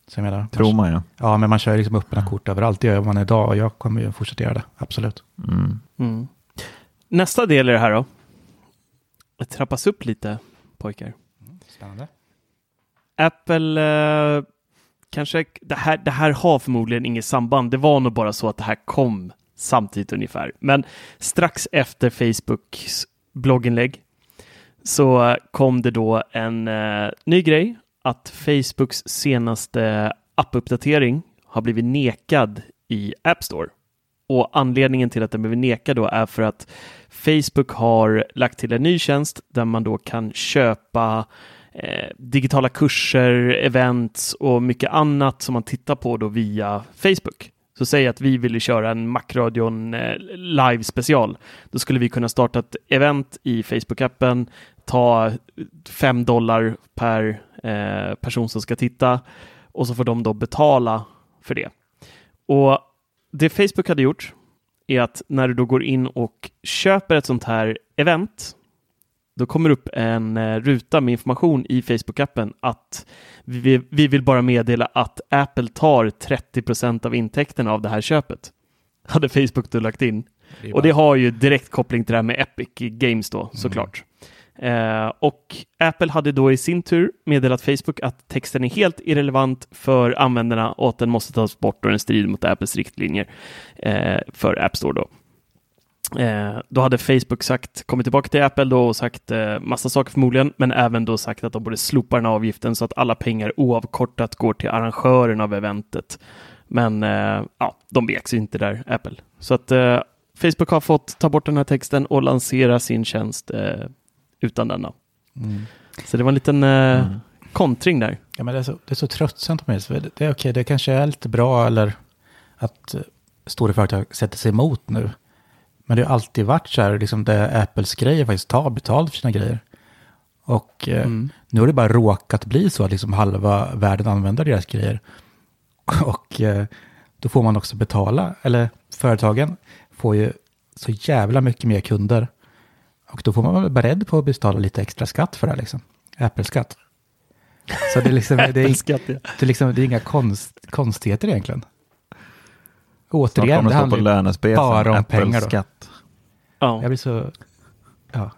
Så jag menar, Tror man ja. Ja, men man kör liksom öppna kort överallt. Det gör man idag och jag kommer ju fortsätta göra det. Absolut. Mm. Mm. Nästa del i det här då. Det trappas upp lite, pojkar. Spännande. Apple eh, kanske, det här, det här har förmodligen inget samband. Det var nog bara så att det här kom samtidigt ungefär. Men strax efter Facebooks blogginlägg så kom det då en eh, ny grej att Facebooks senaste appuppdatering har blivit nekad i App Store. Och anledningen till att den blev nekad då är för att Facebook har lagt till en ny tjänst där man då kan köpa eh, digitala kurser, events och mycket annat som man tittar på då via Facebook. Så säg att vi ville köra en Macradion eh, live special. Då skulle vi kunna starta ett event i Facebook-appen, ta 5 dollar per eh, person som ska titta och så får de då betala för det. Och det Facebook hade gjort är att när du då går in och köper ett sånt här event då kommer det upp en eh, ruta med information i Facebook-appen att vi, vi vill bara meddela att Apple tar 30% av intäkterna av det här köpet. *laughs* Hade Facebook då lagt in. Och det har ju direkt koppling till det här med Epic Games då, såklart. Eh, och Apple hade då i sin tur meddelat Facebook att texten är helt irrelevant för användarna och att den måste tas bort och den strider mot Apples riktlinjer eh, för App Store då. Eh, då hade Facebook sagt, kommit tillbaka till Apple då och sagt eh, massa saker förmodligen, men även då sagt att de borde slopa den här avgiften så att alla pengar oavkortat går till arrangören av eventet Men eh, ja, de veks ju inte där, Apple. Så att eh, Facebook har fått ta bort den här texten och lansera sin tjänst eh, utan denna. Mm. Så det var en liten eh, kontring där. Ja, men det, är så, det är så tröttsamt. Så det, det är okej, det kanske är lite bra eller att eh, stora företag sätter sig emot nu. Men det har alltid varit så här, liksom det Apples grejer faktiskt tar betalt för sina grejer. Och eh, Mm. nu har det bara råkat bli så att liksom halva världen använder deras grejer. *laughs* Och eh, då får man också betala, eller företagen får ju så jävla mycket mer kunder. Och då får man vara beredd på att betala lite extra skatt för det här liksom. Apple-skatt. Så det är liksom, det är, det är liksom, det är inga konst, konstigheter egentligen. Återigen, det handlar bara om pengar då. Ja. Jag blir så, ja.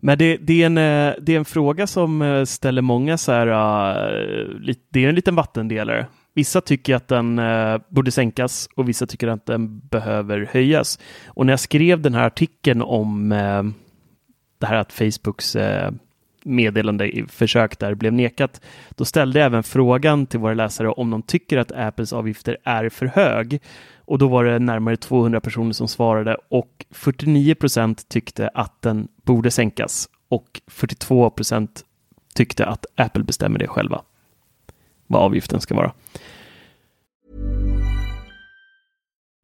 Men det, det, är en, eh, det är en fråga som eh, ställer många så här, lit- det är en liten vattendelare. Vissa tycker att den eh, borde sänkas och vissa tycker att den behöver höjas. Och när jag skrev den här artikeln om eh, det här att Facebooks meddelande i försök där blev nekat, då ställde jag även frågan till våra läsare om de tycker att Apples avgifter är för hög. Och då var det närmare 200 personer som svarade och 49 procent tyckte att den borde sänkas och 42 procent tyckte att Apple bestämmer det själva. Vad avgiften ska vara.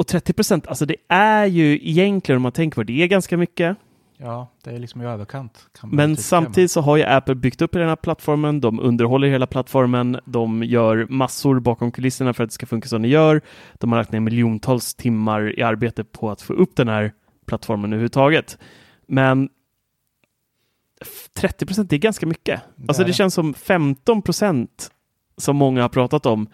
Och 30 procent, alltså det är ju egentligen om man tänker på det, är ganska mycket. ja, det är liksom i överkant. Men samtidigt så har ju Apple byggt upp den här plattformen, de underhåller hela plattformen, de gör massor bakom kulisserna för att det ska funka som det gör. De har lagt ner miljontals timmar i arbete på att få upp den här plattformen överhuvudtaget. Men 30 procent, det är ganska mycket. Alltså det det. känns som 15 procent som många har pratat om.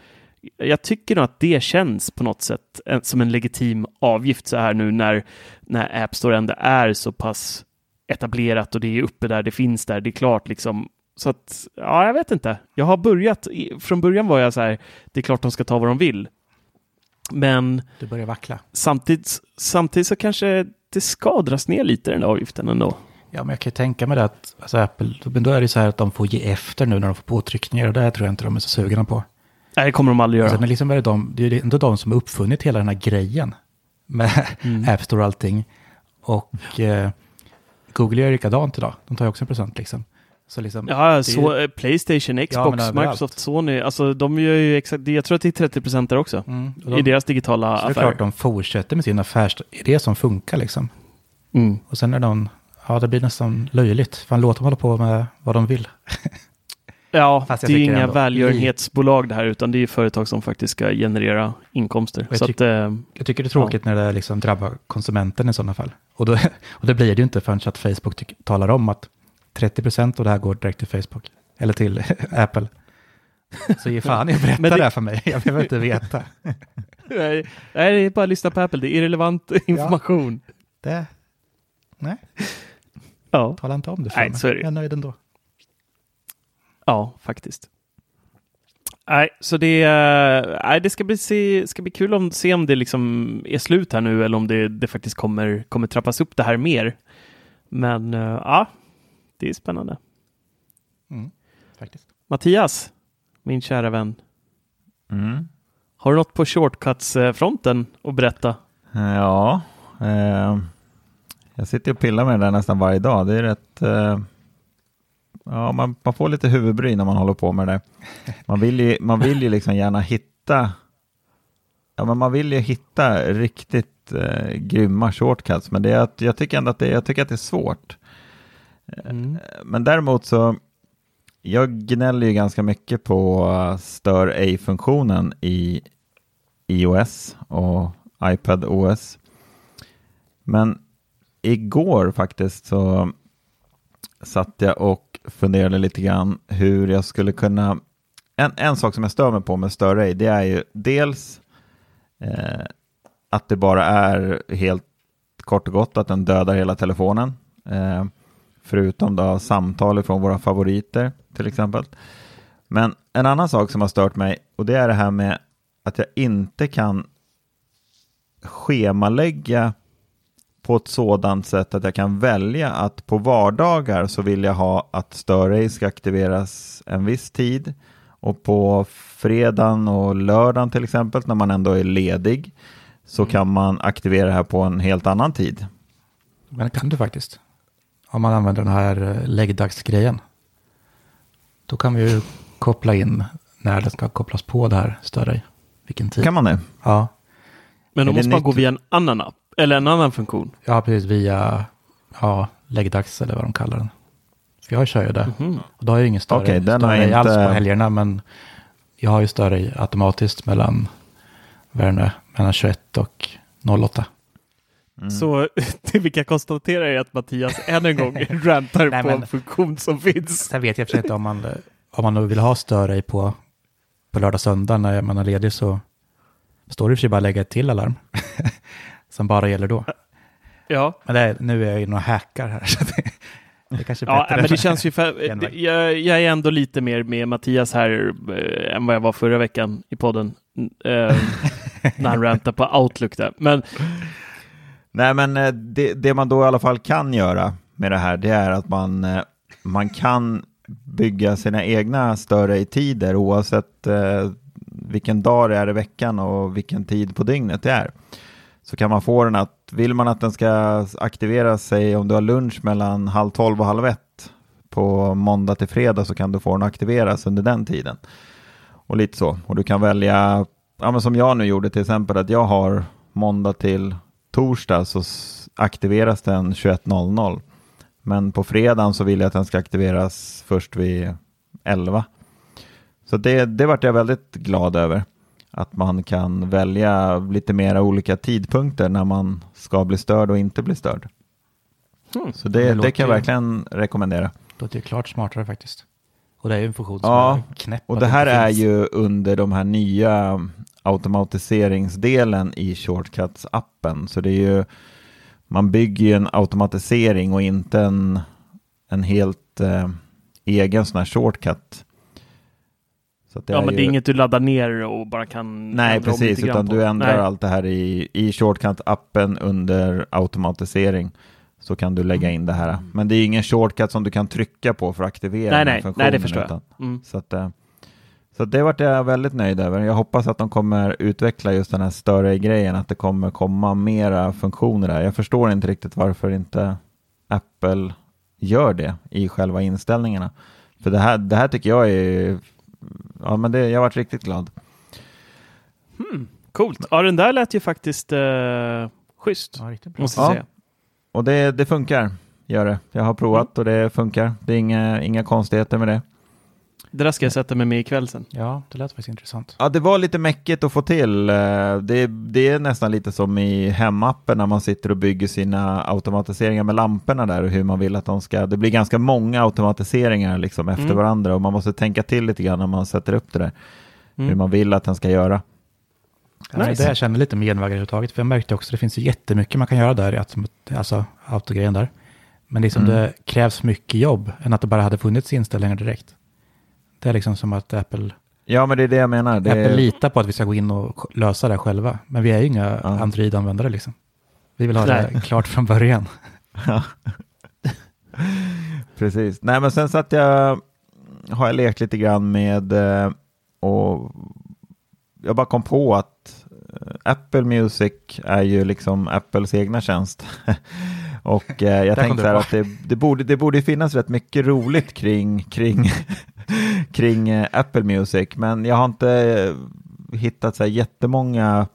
Jag tycker nog att det känns på något sätt en- som en legitim avgift så här nu när, när App Store ändå är så pass etablerat och det är uppe där, det finns där, det är klart liksom. Så att, ja, jag vet inte. Jag har börjat, från början var jag så här, det är klart de ska ta vad de vill. Men Du börjar vackla. samtidigt, samtidigt så kanske det ska dras ner lite den där avgiften ändå. Ja, men jag kan ju tänka mig det att alltså Apple, men då är det så här att de får ge efter nu när de får påtryckningar och det tror jag inte de är så sugna på. Nej, det kommer de aldrig göra. Sen är liksom är det, de, det är ju ändå de som har uppfunnit hela den här grejen med Mm. *laughs* App Store och allting. Och eh, Google gör likadant idag. De tar ju också en procent liksom. Så liksom, Ja, så, ju- eh, Playstation, Xbox, överallt. Microsoft, Sony, alltså de gör ju exakt, jag tror att det är 30 procent där också. Mm, de- I deras digitala så det är affärer. klart de fortsätter med sin affärsidé som funkar liksom. Mm. Och sen är de, ja det blir nästan löjligt. Fan låt dem hålla på med vad de vill. *laughs* Ja, Fast jag det är inga ändå- välgörenhetsbolag det här, utan det är ju företag som faktiskt ska generera inkomster. jag Så att, tycker- eh, Jag tycker det är tråkigt när det liksom drabbar konsumenten i sådana fall. Och, då, *laughs* och det blir det ju inte förrän att Facebook tyck, talar om att 30% av det här går direkt till Facebook. Eller till *laughs* Apple. Så ge fan i att *laughs* berätta Men det... det- här för mig. Jag behöver inte veta. nej, det är bara att lyssna på Apple, det är irrelevant information. Det, nej, Ja, tala inte om det för Nej, mig. så är det ju. Jag är nöjd ändå. Ja faktiskt. Nej, så det, eh, nej, det ska, bli, se, ska bli kul att se om det liksom är slut här nu eller om det, det faktiskt kommer, kommer trappas upp det här mer. Men eh, ja, det är spännande. Mm, faktiskt. Mattias, min kära vän, Mm. har du något på shortcuts-fronten att berätta? Ja, eh, jag sitter och pillar med det där nästan varje dag. Det är rätt, eh, ja, man, man får lite huvudbry när man håller på med det. Man vill ju, man vill ju liksom gärna hitta, ja men man vill ju hitta riktigt eh, grymma shortcuts, men det är att, jag tycker ändå att det, jag tycker att det är svårt. Mm. Men däremot så, jag gnäller ju ganska mycket på uh, stör ej-funktionen i iOS och iPad OS. Men igår faktiskt så satt jag och funderade lite grann hur jag skulle kunna... En, en sak som jag stör mig på med stör ej, det är ju dels eh, att det bara är helt kort och gott att den dödar hela telefonen. Eh, förutom då samtal från våra favoriter till exempel. Men en annan sak som har stört mig och det är det här med att jag inte kan schemalägga på ett sådant sätt att jag kan välja att på vardagar så vill jag ha att Störej ska aktiveras en viss tid och på fredagen och lördagen till exempel när man ändå är ledig så Mm. kan man aktivera det här på en helt annan tid. Men det kan du faktiskt. Om man använder den här eh, läggdagsgrejen. Då kan vi ju koppla in när det ska kopplas på det här större. Vilken tid. Kan man det? Ja, Men då måste man nytt? gå via en annan app, eller en annan funktion. ja precis via ja, läggdags eller vad de kallar den. För jag kör ju det. Mhm. Och då har jag ju ingen större, Okej, den större jag alls inte- på helgerna. Men jag har ju större automatiskt mellan, vad nu, mellan 21 och 08. Mm. Så *laughs* det vi kan konstatera är att Mattias än en gång *laughs* rantar Nej, på men- en funktion som finns. Sen vet jag inte om man, om man nu vill ha större på, på lördag söndag när man är ledig så står det för sig bara att lägga ett till alarm. *laughs* som bara gäller då. *laughs* Ja, Men det nu är jag ju några hackar här. *laughs* Så det, det kanske är ja men det känns ju för, jag, jag är ändå lite mer med Mattias här eh, än vad jag var förra veckan i podden. Eh, *laughs* när han rantar på Outlook där. Men Nej, men eh, det, det man då i alla fall kan göra med det här, det är att man, eh, man kan bygga sina egna större i tider oavsett eh, vilken dag det är i veckan och vilken tid på dygnet det är. Så kan man få den att, vill man att den ska aktivera sig om du har lunch mellan halv tolv och halv ett på måndag till fredag så kan du få den att aktiveras under den tiden. Och lite så. Och du kan välja, ja, men som jag nu gjorde till exempel, att jag har måndag till torsdag så aktiveras den 21.00. Men på fredagen så vill jag att den ska aktiveras först vid 11. Så det, det vart jag väldigt glad över. Att man kan välja lite mera olika tidpunkter när man ska bli störd och inte bli störd. Hmm. Så det, Det det, kan jag verkligen rekommendera. Det låter ju klart smartare faktiskt. Och det är ju en funktion som Ja, är knäpp. Och det här inte är ju under de här nya automatiseringsdelen i Shortcuts-appen. Så det är ju, man bygger ju en automatisering och inte en, en helt eh, egen sån här shortcut. Ja, men det är ju- inget du laddar ner och bara kan Nej, precis, utan du ändrar Nej. allt det här i, i Shortcut-appen under automatisering. Så kan du lägga in det här. Men det är ingen shortcut som du kan trycka på för att aktivera Nej, nej, funktionen. nej, det förstår jag. utan- Mm. Så, att, eh, så det vart jag väldigt nöjd över. Jag hoppas att de kommer utveckla just den här större grejen, att det kommer komma mera funktioner där. Jag förstår inte riktigt varför inte Apple gör det i själva inställningarna. För det här, det här tycker jag är, ja men det, jag varit riktigt glad. Hmm, coolt. Ja, den där lät ju faktiskt eh, schysst, Ja, riktigt bra. måste jag Ja. säga. Och det, det funkar, gör det. Jag har provat och det funkar. Det är inga, inga konstigheter med det. Det där ska jag sätta mig med ikväll sen. Ja, det lät faktiskt intressant. Ja, det var lite mäckigt att få till. Eh, Det, det är nästan lite som i hemappen när man sitter och bygger sina automatiseringar med lamporna där och hur man vill att de ska. Det blir ganska många automatiseringar liksom efter Mm. varandra och man måste tänka till lite grann när man sätter upp det där. Mm. Hur man vill att den ska göra. Nice. det jag känner lite med genvägar överhuvudtaget. För jag märkte också att det finns ju jättemycket man kan göra där, alltså autogrejen där. Men liksom Mm. det krävs mycket jobb än att det bara hade funnits inställningar direkt. Det är liksom som att Apple, Ja, men det är det jag menar. Det Apple är, litar på att vi ska gå in och lösa det själva. Men vi är ju inga Ja. Android-användare liksom. Vi vill ha Nej. det *laughs* klart från början. *laughs* Precis. Nej, men sen satt jag, har jag lekt lite grann med eh, och jag bara kom på att eh, Apple Music är ju liksom Apples egna tjänst. *laughs* Och eh, jag tänkte så här att det, det, borde, det borde finnas rätt mycket roligt kring, kring, kring eh, Apple Music, men jag har inte eh, hittat så här jättemånga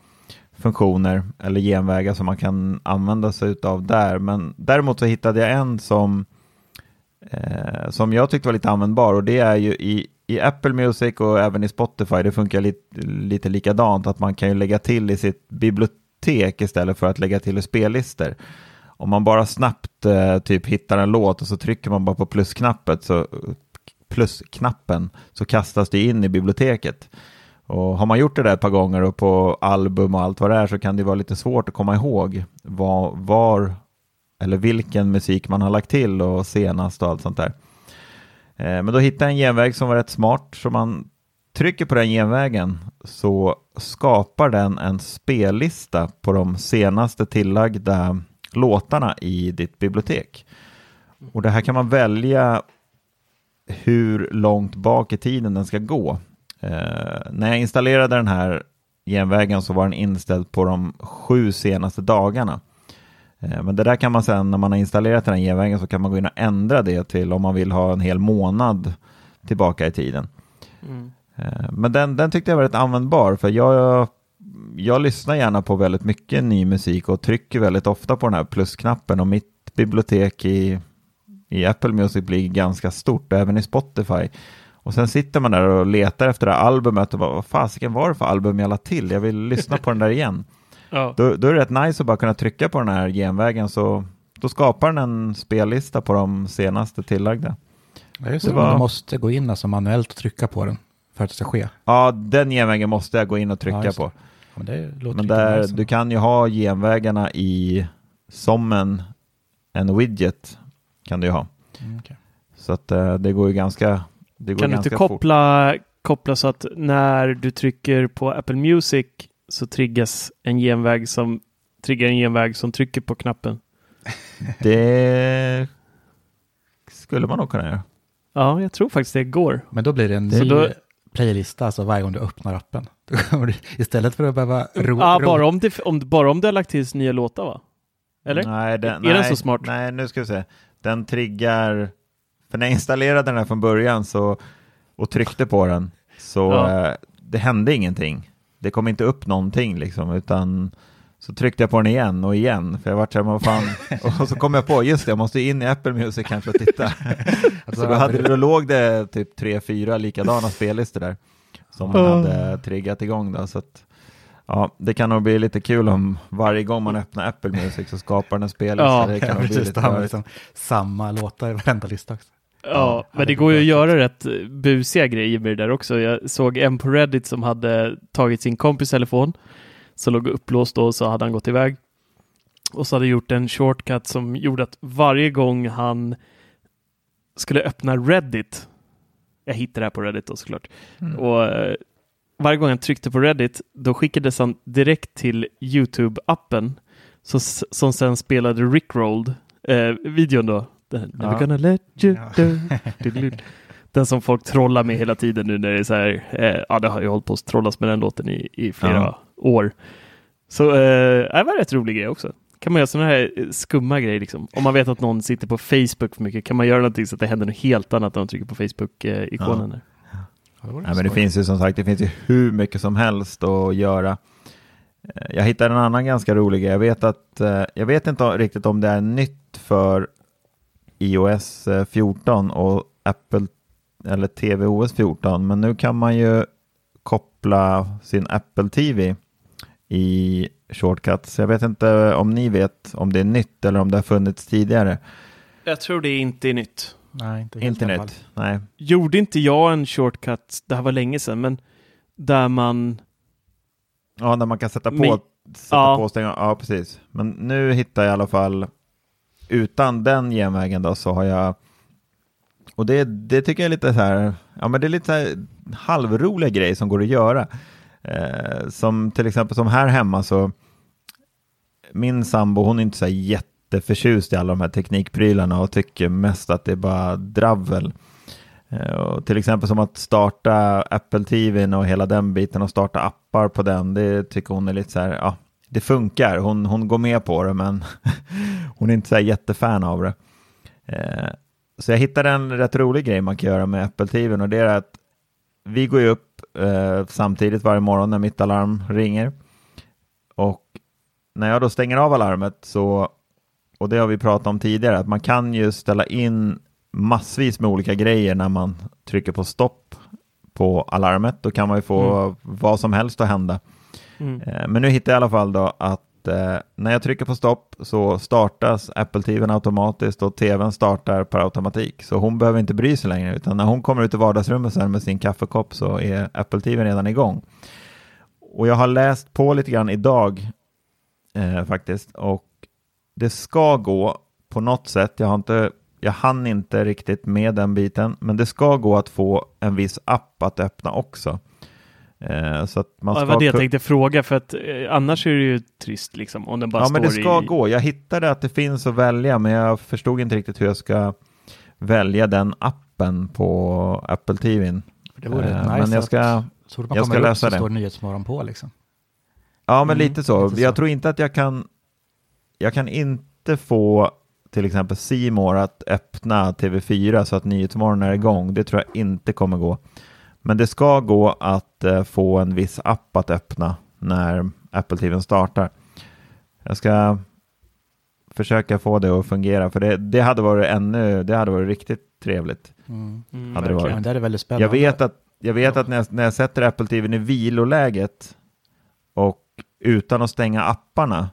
funktioner eller genvägar som man kan använda sig av där. Men däremot så hittade jag en som, eh, som jag tyckte var lite användbar och det är ju i, i Apple Music och även i Spotify, det funkar lite, lite likadant, att man kan ju lägga till i sitt bibliotek istället för att lägga till i spellistor. Om man bara snabbt eh, typ hittar en låt och så trycker man bara på plusknappen så, plusknappen så kastas det in i biblioteket. Och har man gjort det där ett par gånger och på album och allt vad det är så kan det vara lite svårt att komma ihåg var, var eller vilken musik man har lagt till och senast och allt sånt där. Eh, men då hittade jag en genväg som var rätt smart, så man trycker på den genvägen så skapar den en spellista på de senaste tillagda låtarna i ditt bibliotek. Och det här kan man välja hur långt bak i tiden den ska gå. Eh, när jag installerade den här genvägen så var den inställd på de sju senaste dagarna. Eh, men det där kan man sen när man har installerat den här genvägen så kan man gå in och ändra det till om man vill ha en hel månad tillbaka i tiden. Mm. Eh, Men den, den tyckte jag var rätt användbar för jag, jag lyssnar gärna på väldigt mycket ny musik och trycker väldigt ofta på den här plusknappen och mitt bibliotek i, i Apple Music blir ganska stort, även i Spotify. Och sen sitter man där och letar efter det här albumet och bara, vad fasiken var det för album jag la till? Jag vill lyssna på den där igen. *laughs* Ja. Då, då är det rätt nice att bara kunna trycka på den här genvägen så då skapar den en spellista på de senaste tillagda. Ja, just Det var- Man måste gå in alltså manuellt och trycka på den för att det ska ske. Ja, den genvägen måste jag gå in och Ja, trycka det. på. Ja, men det låter Men där, du kan ju ha genvägarna i som en, en widget kan du ju ha. Mm, okej. Så att eh, det går ju ganska det går Kan du ganska inte fort. koppla, koppla så att när du trycker på Apple Music så triggas en genväg som triggar en genväg som trycker på knappen? *laughs* Det skulle man nog kunna göra. Ja, jag tror faktiskt det går. Men då blir det en ny då- playlista alltså varje gång du öppnar appen. *laughs* Du, istället för att behöva ro, Ja, ro, bara om, det, om, bara om du har lagt till nya låtar va? Eller? Nej, den, Är nej, den så smart? Nej, nu ska vi se. Den triggar, för när jag installerade den här från början så, och tryckte på den så Ja. eh, det hände ingenting. Det kom inte upp någonting liksom, utan så tryckte jag på den igen och igen, för jag vart så här, men vad fan, *laughs* och så kom jag på, just det, jag måste in i Apple Music kanske och titta. *laughs* så då, hade, då låg det typ tre, fyra likadana spellistor där som man hade triggat igång då, så att Ja, det kan nog bli lite kul om varje gång man öppnar Apple Music så skapar den en spellista. Ja, det Ja, kan bli precis, lite man rörigt. liksom samma låtar i varenda lista också. Ja, men det går ju att göra rätt busiga grejer med det där också. Jag såg en på Reddit som hade tagit sin kompis telefon, som låg upplåst då, så hade han gått iväg. Och så hade gjort en shortcut som gjorde att varje gång han skulle öppna Reddit, jag hittade det här på Reddit då såklart, och eh, varje gång han tryckte på Reddit, då skickades han direkt till YouTube-appen, så, som sen spelade Rickrolled, eh, videon då. Den, Ja. gonna let you Ja. Den som folk trollar med hela tiden nu när det är så här, eh, ja det har ju hållit på att trollas med den låten i, i flera Ja. år. Så eh, det var en rätt rolig grej också. Kan man göra sådana här eh, skumma grejer liksom. Om man vet att någon sitter på Facebook för mycket, kan man göra någonting så att det händer något helt annat när de trycker på Facebook-ikonen. där. Ja, det Nej, men det finns ju som sagt, det finns ju hur mycket som helst att göra. Eh, Jag hittade en annan ganska rolig grej. Jag vet att, eh, jag vet inte riktigt om det är nytt för iOS eh, 14 och Apple eller tvOS 14, men nu kan man ju koppla sin Apple TV i shortcuts. Jag vet inte om ni vet om det är nytt eller om det har funnits tidigare. Jag tror det inte är nytt. Nej, inte helt. Internet, nej. Gjorde inte jag en shortcut, det här var länge sedan, men där man Ja, där man kan sätta på, Men- sätta ja. på och stänga. Ja, precis. Men nu hittar jag i alla fall, utan den genvägen då, så har jag, och det, det tycker jag är lite så här, ja men det är lite så här halvroliga grejer som går att göra. Eh, som till exempel som här hemma så, min sambo hon är inte så här jätteförtjust i alla de här teknikprylarna och tycker mest att det är bara dravel. Eh, och till exempel som att starta Apple TV och hela den biten och starta appar på den, det tycker hon är lite så här, ja, det funkar. Hon, hon går med på det, men *laughs* hon är inte så här jättefan av det. Eh, så jag hittade en rätt rolig grej man kan göra med Apple TV och det är att vi går ju upp eh, samtidigt varje morgon när mitt alarm ringer. Och när jag då stänger av alarmet så, och det har vi pratat om tidigare, att man kan ju ställa in massvis med olika grejer när man trycker på stopp på alarmet. Då kan man ju få mm. vad som helst att hända. Mm. Eh, men nu hittar jag i alla fall då att eh, när jag trycker på stopp så startas Apple TV automatiskt och TVn startar per automatik. Så hon behöver inte bry sig längre, utan när hon kommer ut i vardagsrummet sen med sin kaffekopp så är Apple TV redan igång. Och jag har läst på lite grann idag eh, faktiskt och det ska gå på något sätt. Jag har inte jag hann inte riktigt med den biten, men det ska gå att få en viss app att öppna också. Eh, så att man ska ja, det var det jag tänkte fråga, för att eh, annars är det ju trist liksom, om den bara ja, står men det ska i... gå. Jag hittade att det finns att välja, men jag förstod inte riktigt hur jag ska välja den appen på Apple TV. Det vore eh, nice men jag ska, så jag ska läsa det. Så står Nyhetsmorgon på liksom. Ja, men mm, lite, så. lite så. Jag tror inte att jag kan, jag kan inte få till exempel Simor att öppna TV4 så att Nyhetsmorgon är igång. Det tror jag inte kommer gå. Men det ska gå att eh, få en viss app att öppna när Apple TV startar. Jag ska försöka få det att fungera, för det, det hade varit ännu, det hade varit riktigt trevligt. Mm. Mm, hade det, varit. det är väldigt spännande. Jag vet att, jag vet att när, jag, när jag sätter Apple TV i viloläget och utan att stänga apparna,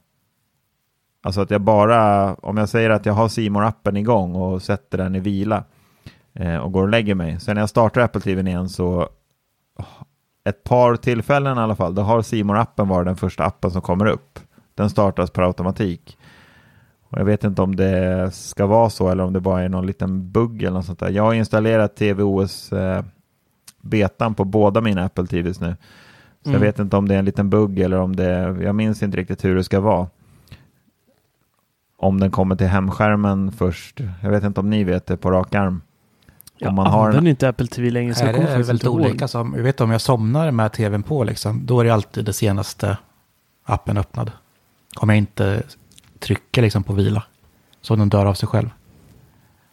alltså att jag bara, om jag säger att jag har simor appen igång och sätter den i vila, eh, och går och lägger mig. Sen när jag startar Apple TV igen så ett par tillfällen i alla fall, då har simor appen varit den första appen som kommer upp. Den startas per automatik. Och jag vet inte om det ska vara så eller om det bara är någon liten bugg eller något sånt där. Jag har installerat TVOS eh, betan på båda mina Apple TVs nu. Så mm. jag vet inte om det är en liten bugg eller om det, jag minns inte riktigt hur det ska vara. Om den kommer till hemskärmen först. Jag vet inte om ni vet det på rak arm. Jag man använder en... inte Apple TV längre. Så det är väldigt olika. Så, jag vet om jag somnar med tvn på, liksom, då är det alltid det senaste appen öppnad. Om jag inte trycker liksom, på vila, så den dör av sig själv.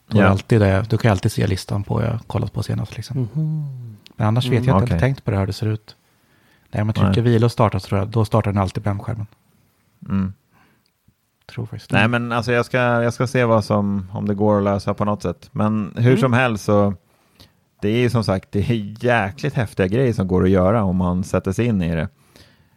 Då, ja. alltid det, då kan jag alltid se listan på jag kollat på senast. Liksom. Mm -hmm. Men annars vet jag mm, inte, okay. tänkt på det hur det ser ut. Nej, om jag trycker Nej. vila och startar, så jag, då startar den alltid på skärmen. Mm. Tror faktiskt Nej, men alltså jag ska, jag ska se vad som, om det går att lösa på något sätt. Men hur mm. som helst så, det är ju som sagt, det är jäkligt häftiga grejer som går att göra om man sätter sig in i det.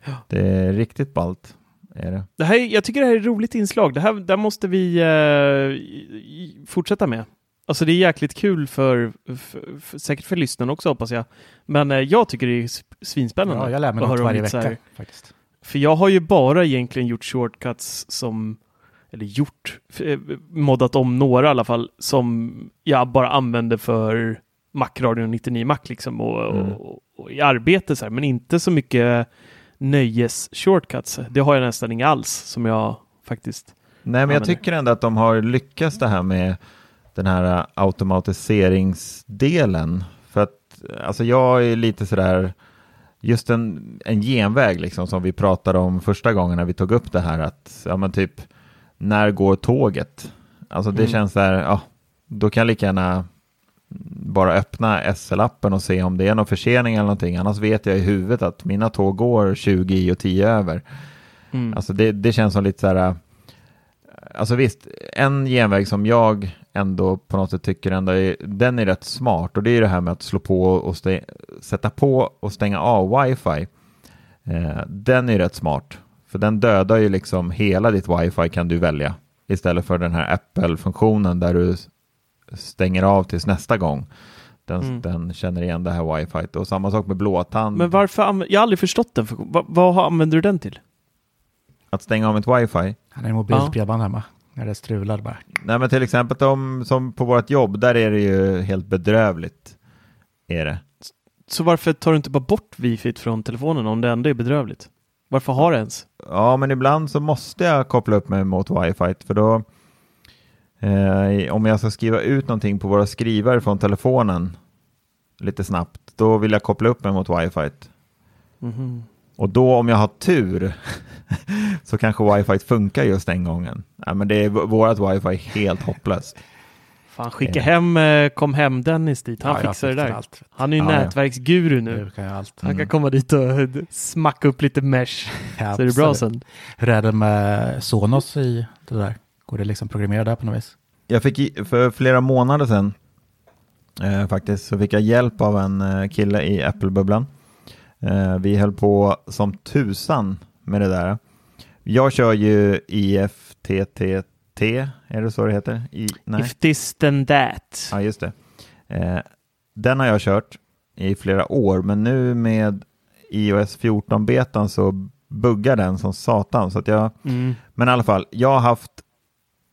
Ja. Det är riktigt ballt. Är det. Det här, jag tycker det här är ett roligt inslag. Det här där måste vi eh, fortsätta med. Alltså det är jäkligt kul för, för, för, säkert för lyssnarna också hoppas jag. Men eh, jag tycker det är svinspännande. Ja, jag lär mig något varje vecka faktiskt. För jag har ju bara egentligen gjort shortcuts som, eller gjort, eh, moddat om några i alla fall, som jag bara använder för Mac-radion 99 Mac liksom och, mm. och, och, i arbete så här, men inte så mycket nöjes shortcuts. Det har jag nästan inga alls som jag faktiskt Nej, men jag tycker ändå att de har lyckats det här med den här automatiseringsdelen. För att alltså jag är lite sådär just en, en genväg liksom som vi pratade om första gången när vi tog upp det här att ja men typ när går tåget? Alltså det mm. känns här, ja då kan jag lika gärna bara öppna SL-appen och se om det är någon försening eller någonting. Annars vet jag i huvudet att mina tåg går 20 i och 10 över. Mm. Alltså det, det känns som lite så här, alltså visst, en genväg som jag ändå på något sätt tycker ändå är, den är rätt smart och det är det här med att slå på och sätta på och stänga av wifi. Eh, den är rätt smart, för den dödar ju liksom hela ditt wifi kan du välja istället för den här Apple-funktionen där du stänger av tills nästa gång. Den, mm. den känner igen det här wifi och samma sak med blåtand. Men varför, jag har aldrig förstått den. Vad, vad använder du den till? Att stänga av mitt wifi? Han är mobilt bredband hemma när det strular bara. Nej men till exempel de, som på vårt jobb, där är det ju helt bedrövligt. Är det. Så varför tar du inte bara bort wifi från telefonen om det ändå är bedrövligt? Varför har det ens? Ja, men ibland så måste jag koppla upp mig mot wifi för då eh, om jag ska skriva ut någonting på våra skrivare från telefonen lite snabbt, då vill jag koppla upp mig mot wifi. Mm -hmm. Och då om jag har tur *laughs* så kanske wifi funkar just den gången. Nej, men det är, vårat wifi är helt hopplöst. Fan, skicka hem eh, kom hem Dennis dit. Han Ja, fixar det där. allt. Han är ju Ja, nätverksguru nu. Nu kan jag allt. Han kan komma dit och eh, smacka upp lite mesh. Ja, Så är det bra sen. Hur är det med Sonos i det där? Går det liksom programmera där på något vis? Jag fick för flera månader sedan eh, faktiskt så fick jag hjälp av en eh, kille i Apple-bubblan. Eh, vi höll på som tusan med det där. Jag kör ju IFTTT, är det så det heter? I, nej. If this then that. Ja, just det. Eh, den har jag kört i flera år, men nu med iOS 14-betan så buggar den som satan. Så att jag, Mm. men i alla fall, jag har haft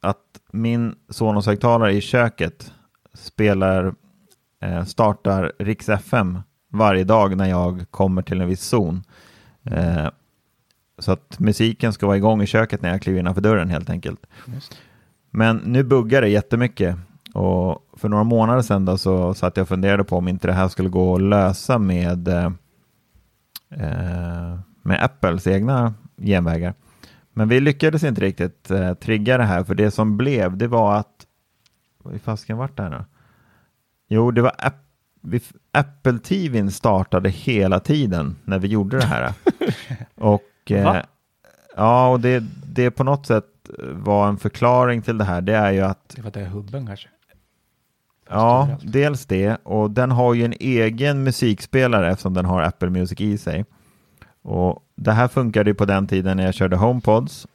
att min Sonos-högtalare i köket spelar, eh, startar Rix FM varje dag när jag kommer till en viss zon. Eh, så att musiken ska vara igång i köket när jag kliver innanför dörren helt enkelt. Men nu buggar det jättemycket. Och för några månader sedan då så satt jag och funderade på om inte det här skulle gå att lösa med, eh, med Apples egna genvägar. Men vi lyckades inte riktigt eh, trigga det här, för det som blev, det var att... Vad i fasken vart det här nu? Jo, det var App, vi, Apple TVn startade hela tiden när vi gjorde det här. *laughs* och eh? Ja, och det, det på något sätt var en förklaring till det här, det är ju att Det var det hubben kanske. Ja, dels det. Och den har ju en egen musikspelare eftersom den har Apple Music i sig. Och det här funkade ju på den tiden när jag körde HomePods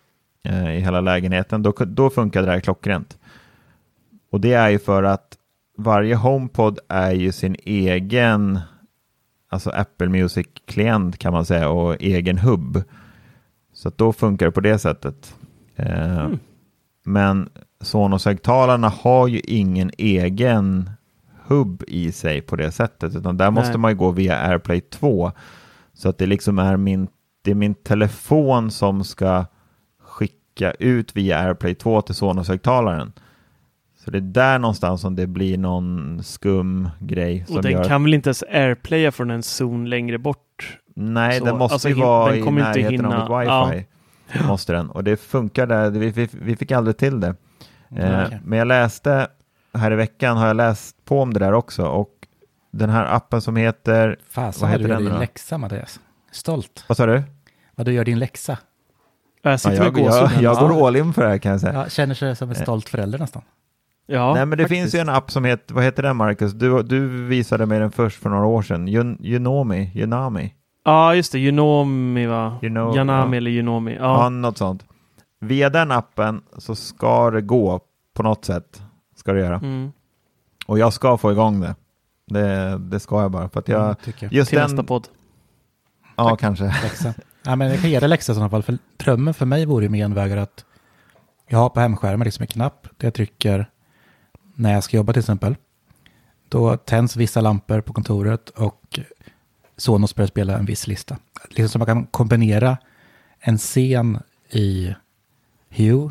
eh, i hela lägenheten. Då, då funkade det här klockrent. Och det är ju för att varje HomePod är ju sin egen alltså Apple Music-klient kan man säga och egen hubb. Så då funkar det på det sättet. Eh, Men Sonos-högtalarna har ju ingen egen hubb i sig på det sättet, utan där måste Nej. man ju gå via AirPlay 2. Så att det liksom är min, det är min telefon som ska skicka ut via AirPlay 2 till Sonos-högtalaren. Så det är där någonstans som det blir någon skum grej. Som Och den gör... kan väl inte ens airplaya från en zon längre bort? Nej, så- den måste alltså, ju vara den i kommer inte närheten hinna- av ett wifi. Måste den. Och det funkar där, vi, vi, vi fick aldrig till det. Eh, okej. Men jag läste, här i veckan har jag läst på om det där också. Och den här appen som heter, Fasen Vad vad, heter du gör din då? läxa Mattias. Stolt. vad sa du? Vad du gör din läxa. Jag Ja, med jag, jag, jag Ja. går all in för det här kan jag säga. Ja, känner sig som en stolt förälder nästan. Ja, Nej men det faktiskt. finns ju en app som heter, vad heter den Marcus? Du, du visade mig den först för några år sedan. Yun- Unomi, Unami. Ja, just det. Unomi va? You know, Yanami ja. eller Unomi. Ja. Ja. något sånt. Via den appen så ska det gå på något sätt. Ska det göra. Mm. Och jag ska få igång det. Det, det ska jag bara. För att jag, Mm, jag. just Till den, nästa podd. ja kanske. Läxa. Ja, men jag kan ge dig läxa i sådana fall. För drömmen för mig vore ju med genvägar att jag har på hemskärmen liksom en knapp där jag trycker när jag ska jobba till exempel. Då tänds vissa lampor på kontoret och Sonos börjar spela en viss lista. Liksom så man kan kombinera en scen i Hue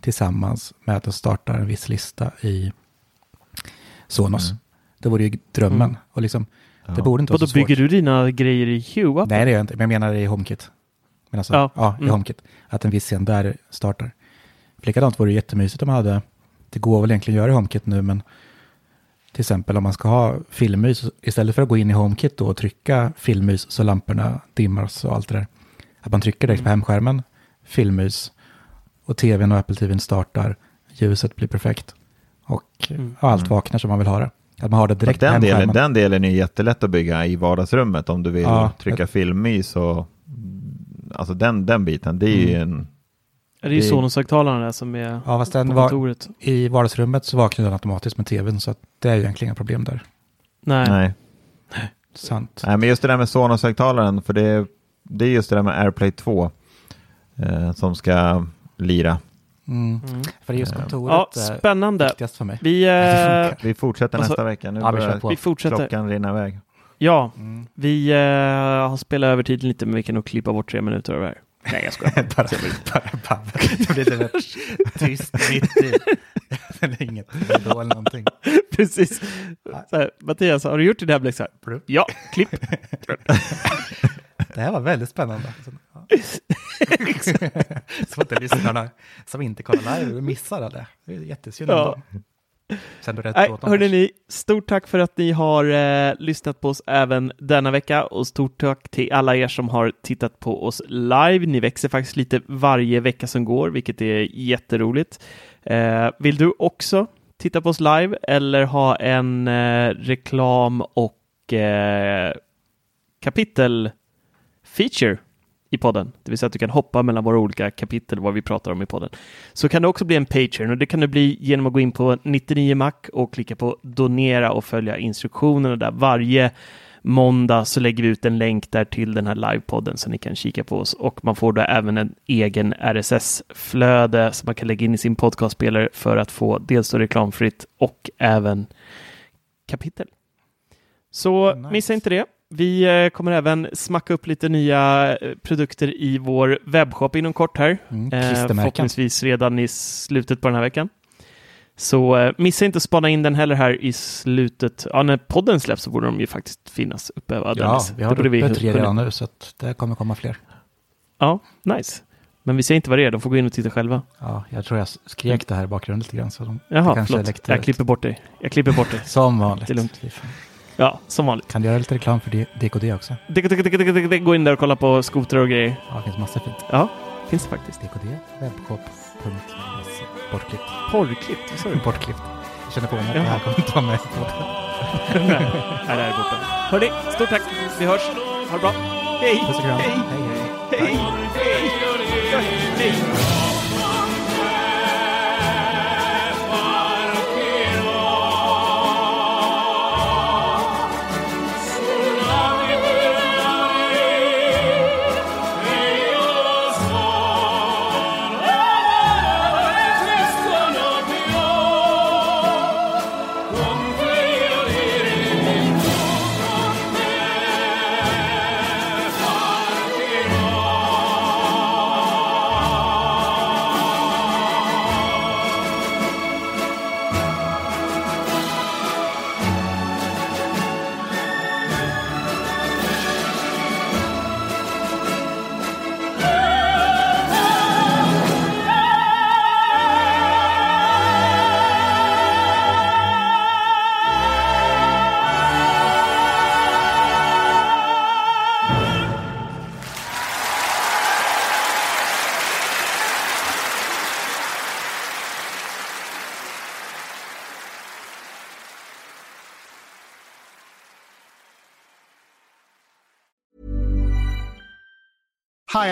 tillsammans med att den startar en viss lista i Sonos. Det vore ju drömmen. Mm. Och liksom, det Ja. borde inte vara då så svårt. bygger du dina grejer i Hue? Nej, det gör jag inte. Men jag menar i HomeKit. Men alltså, Ja. ja, i Mm. HomeKit. Att en viss scen där startar. För likadant vore det jättemysigt om man hade, det går väl egentligen att göra i HomeKit nu, men till exempel om man ska ha filmmys, istället för att gå in i HomeKit och trycka filmmys så lamporna dimmar och allt det där. Att man trycker direkt på hemskärmen, filmmys, och tvn och Apple TVn startar, ljuset blir perfekt. Och Mm. allt vaknar som man vill ha det. Att man har det direkt den, på delen, den delen är jättelätt att bygga i vardagsrummet om du vill Ja, trycka jag- filmmys och alltså den, den biten, det är ju Mm. En... Är det ju Det- Sonos-högtalaren där som är Ja, fast den på var, kontoret? i vardagsrummet så vaknar den automatiskt med tvn, så att det är ju egentligen inga problem där. Nej. Nej. *laughs* Sant. Nej, men just det där med Sonos-högtalaren, för det, det är just det där med AirPlay 2 eh, som ska lira. Mm. Mm. För det är just Ja. kontoret Ja, är spännande. viktigast för mig. Vi, *laughs* Det eh, Vi fortsätter Alltså- nästa vecka. Nu Ja, börjar vi fortsätter. klockan rinna iväg. Ja, Mm. vi eh, har spelat över tiden lite, men vi kan nog klippa bort tre minuter av det här. Nej, jag skojar. bara, *laughs* bara babbel. Det blir lite tyst mitt i. *laughs* Det är inget då eller någonting. *laughs* Precis. Så här, Mattias, har du gjort det där Blex? Ja, klipp. Det här var väldigt spännande. Så att det lyssnarna som inte kollar live missar det. Det är jättesynd Ja. ändå. Sen rätt Nej, hörni ni, stort tack för att ni har eh, lyssnat på oss även denna vecka och stort tack till alla er som har tittat på oss live. Ni växer faktiskt lite varje vecka som går, vilket är jätteroligt. Eh, vill du också titta på oss live eller ha en eh, reklam och eh, kapitel feature i podden, det vill säga att du kan hoppa mellan våra olika kapitel vad vi pratar om i podden, så kan du också bli en Patreon och det kan du bli genom att gå in på 99mac och klicka på donera och följa instruktionerna där. Varje måndag så lägger vi ut en länk där till den här livepodden så ni kan kika på oss och man får då även en egen RSS-flöde som man kan lägga in i sin podcastspelare för att få dels då reklamfritt och även kapitel. Så Nice. missa inte det. Vi eh, kommer även smacka upp lite nya eh, produkter i vår webbshop inom kort här. Mm, Eh, förhoppningsvis redan i slutet på den här veckan. Så eh, missa inte att spana in den heller här i slutet. Ja, när podden släpps så borde de ju faktiskt finnas uppe. va, Ja, vi har Det uppe tre redan nu så att det kommer komma fler. Ja, nice. Men vi säger inte vad det är, de får gå in och titta själva. Ja, jag tror jag skrek det här i bakgrunden lite grann. Så de, Jaha, kanske förlåt. Jag klipper bort dig. Jag klipper bort dig. *laughs* Som vanligt. Det är lugnt. Ja, som vanligt. Kan du göra lite reklam för DKD också? Dick. Gå in där och kolla på skotrar och grejer. Ja, det finns massa fint. Ja, finns det faktiskt. DKD, webbshop.se, bortklippt. Porrklippt, vad sa du? Bortklippt. Jag känner på mig att det här kommer inte vara med nej, det här är borta. Hörni, stort tack. Vi hörs. Ha det bra. Hej! Puss och kram. Hej! hej. hej. Hej! Hej!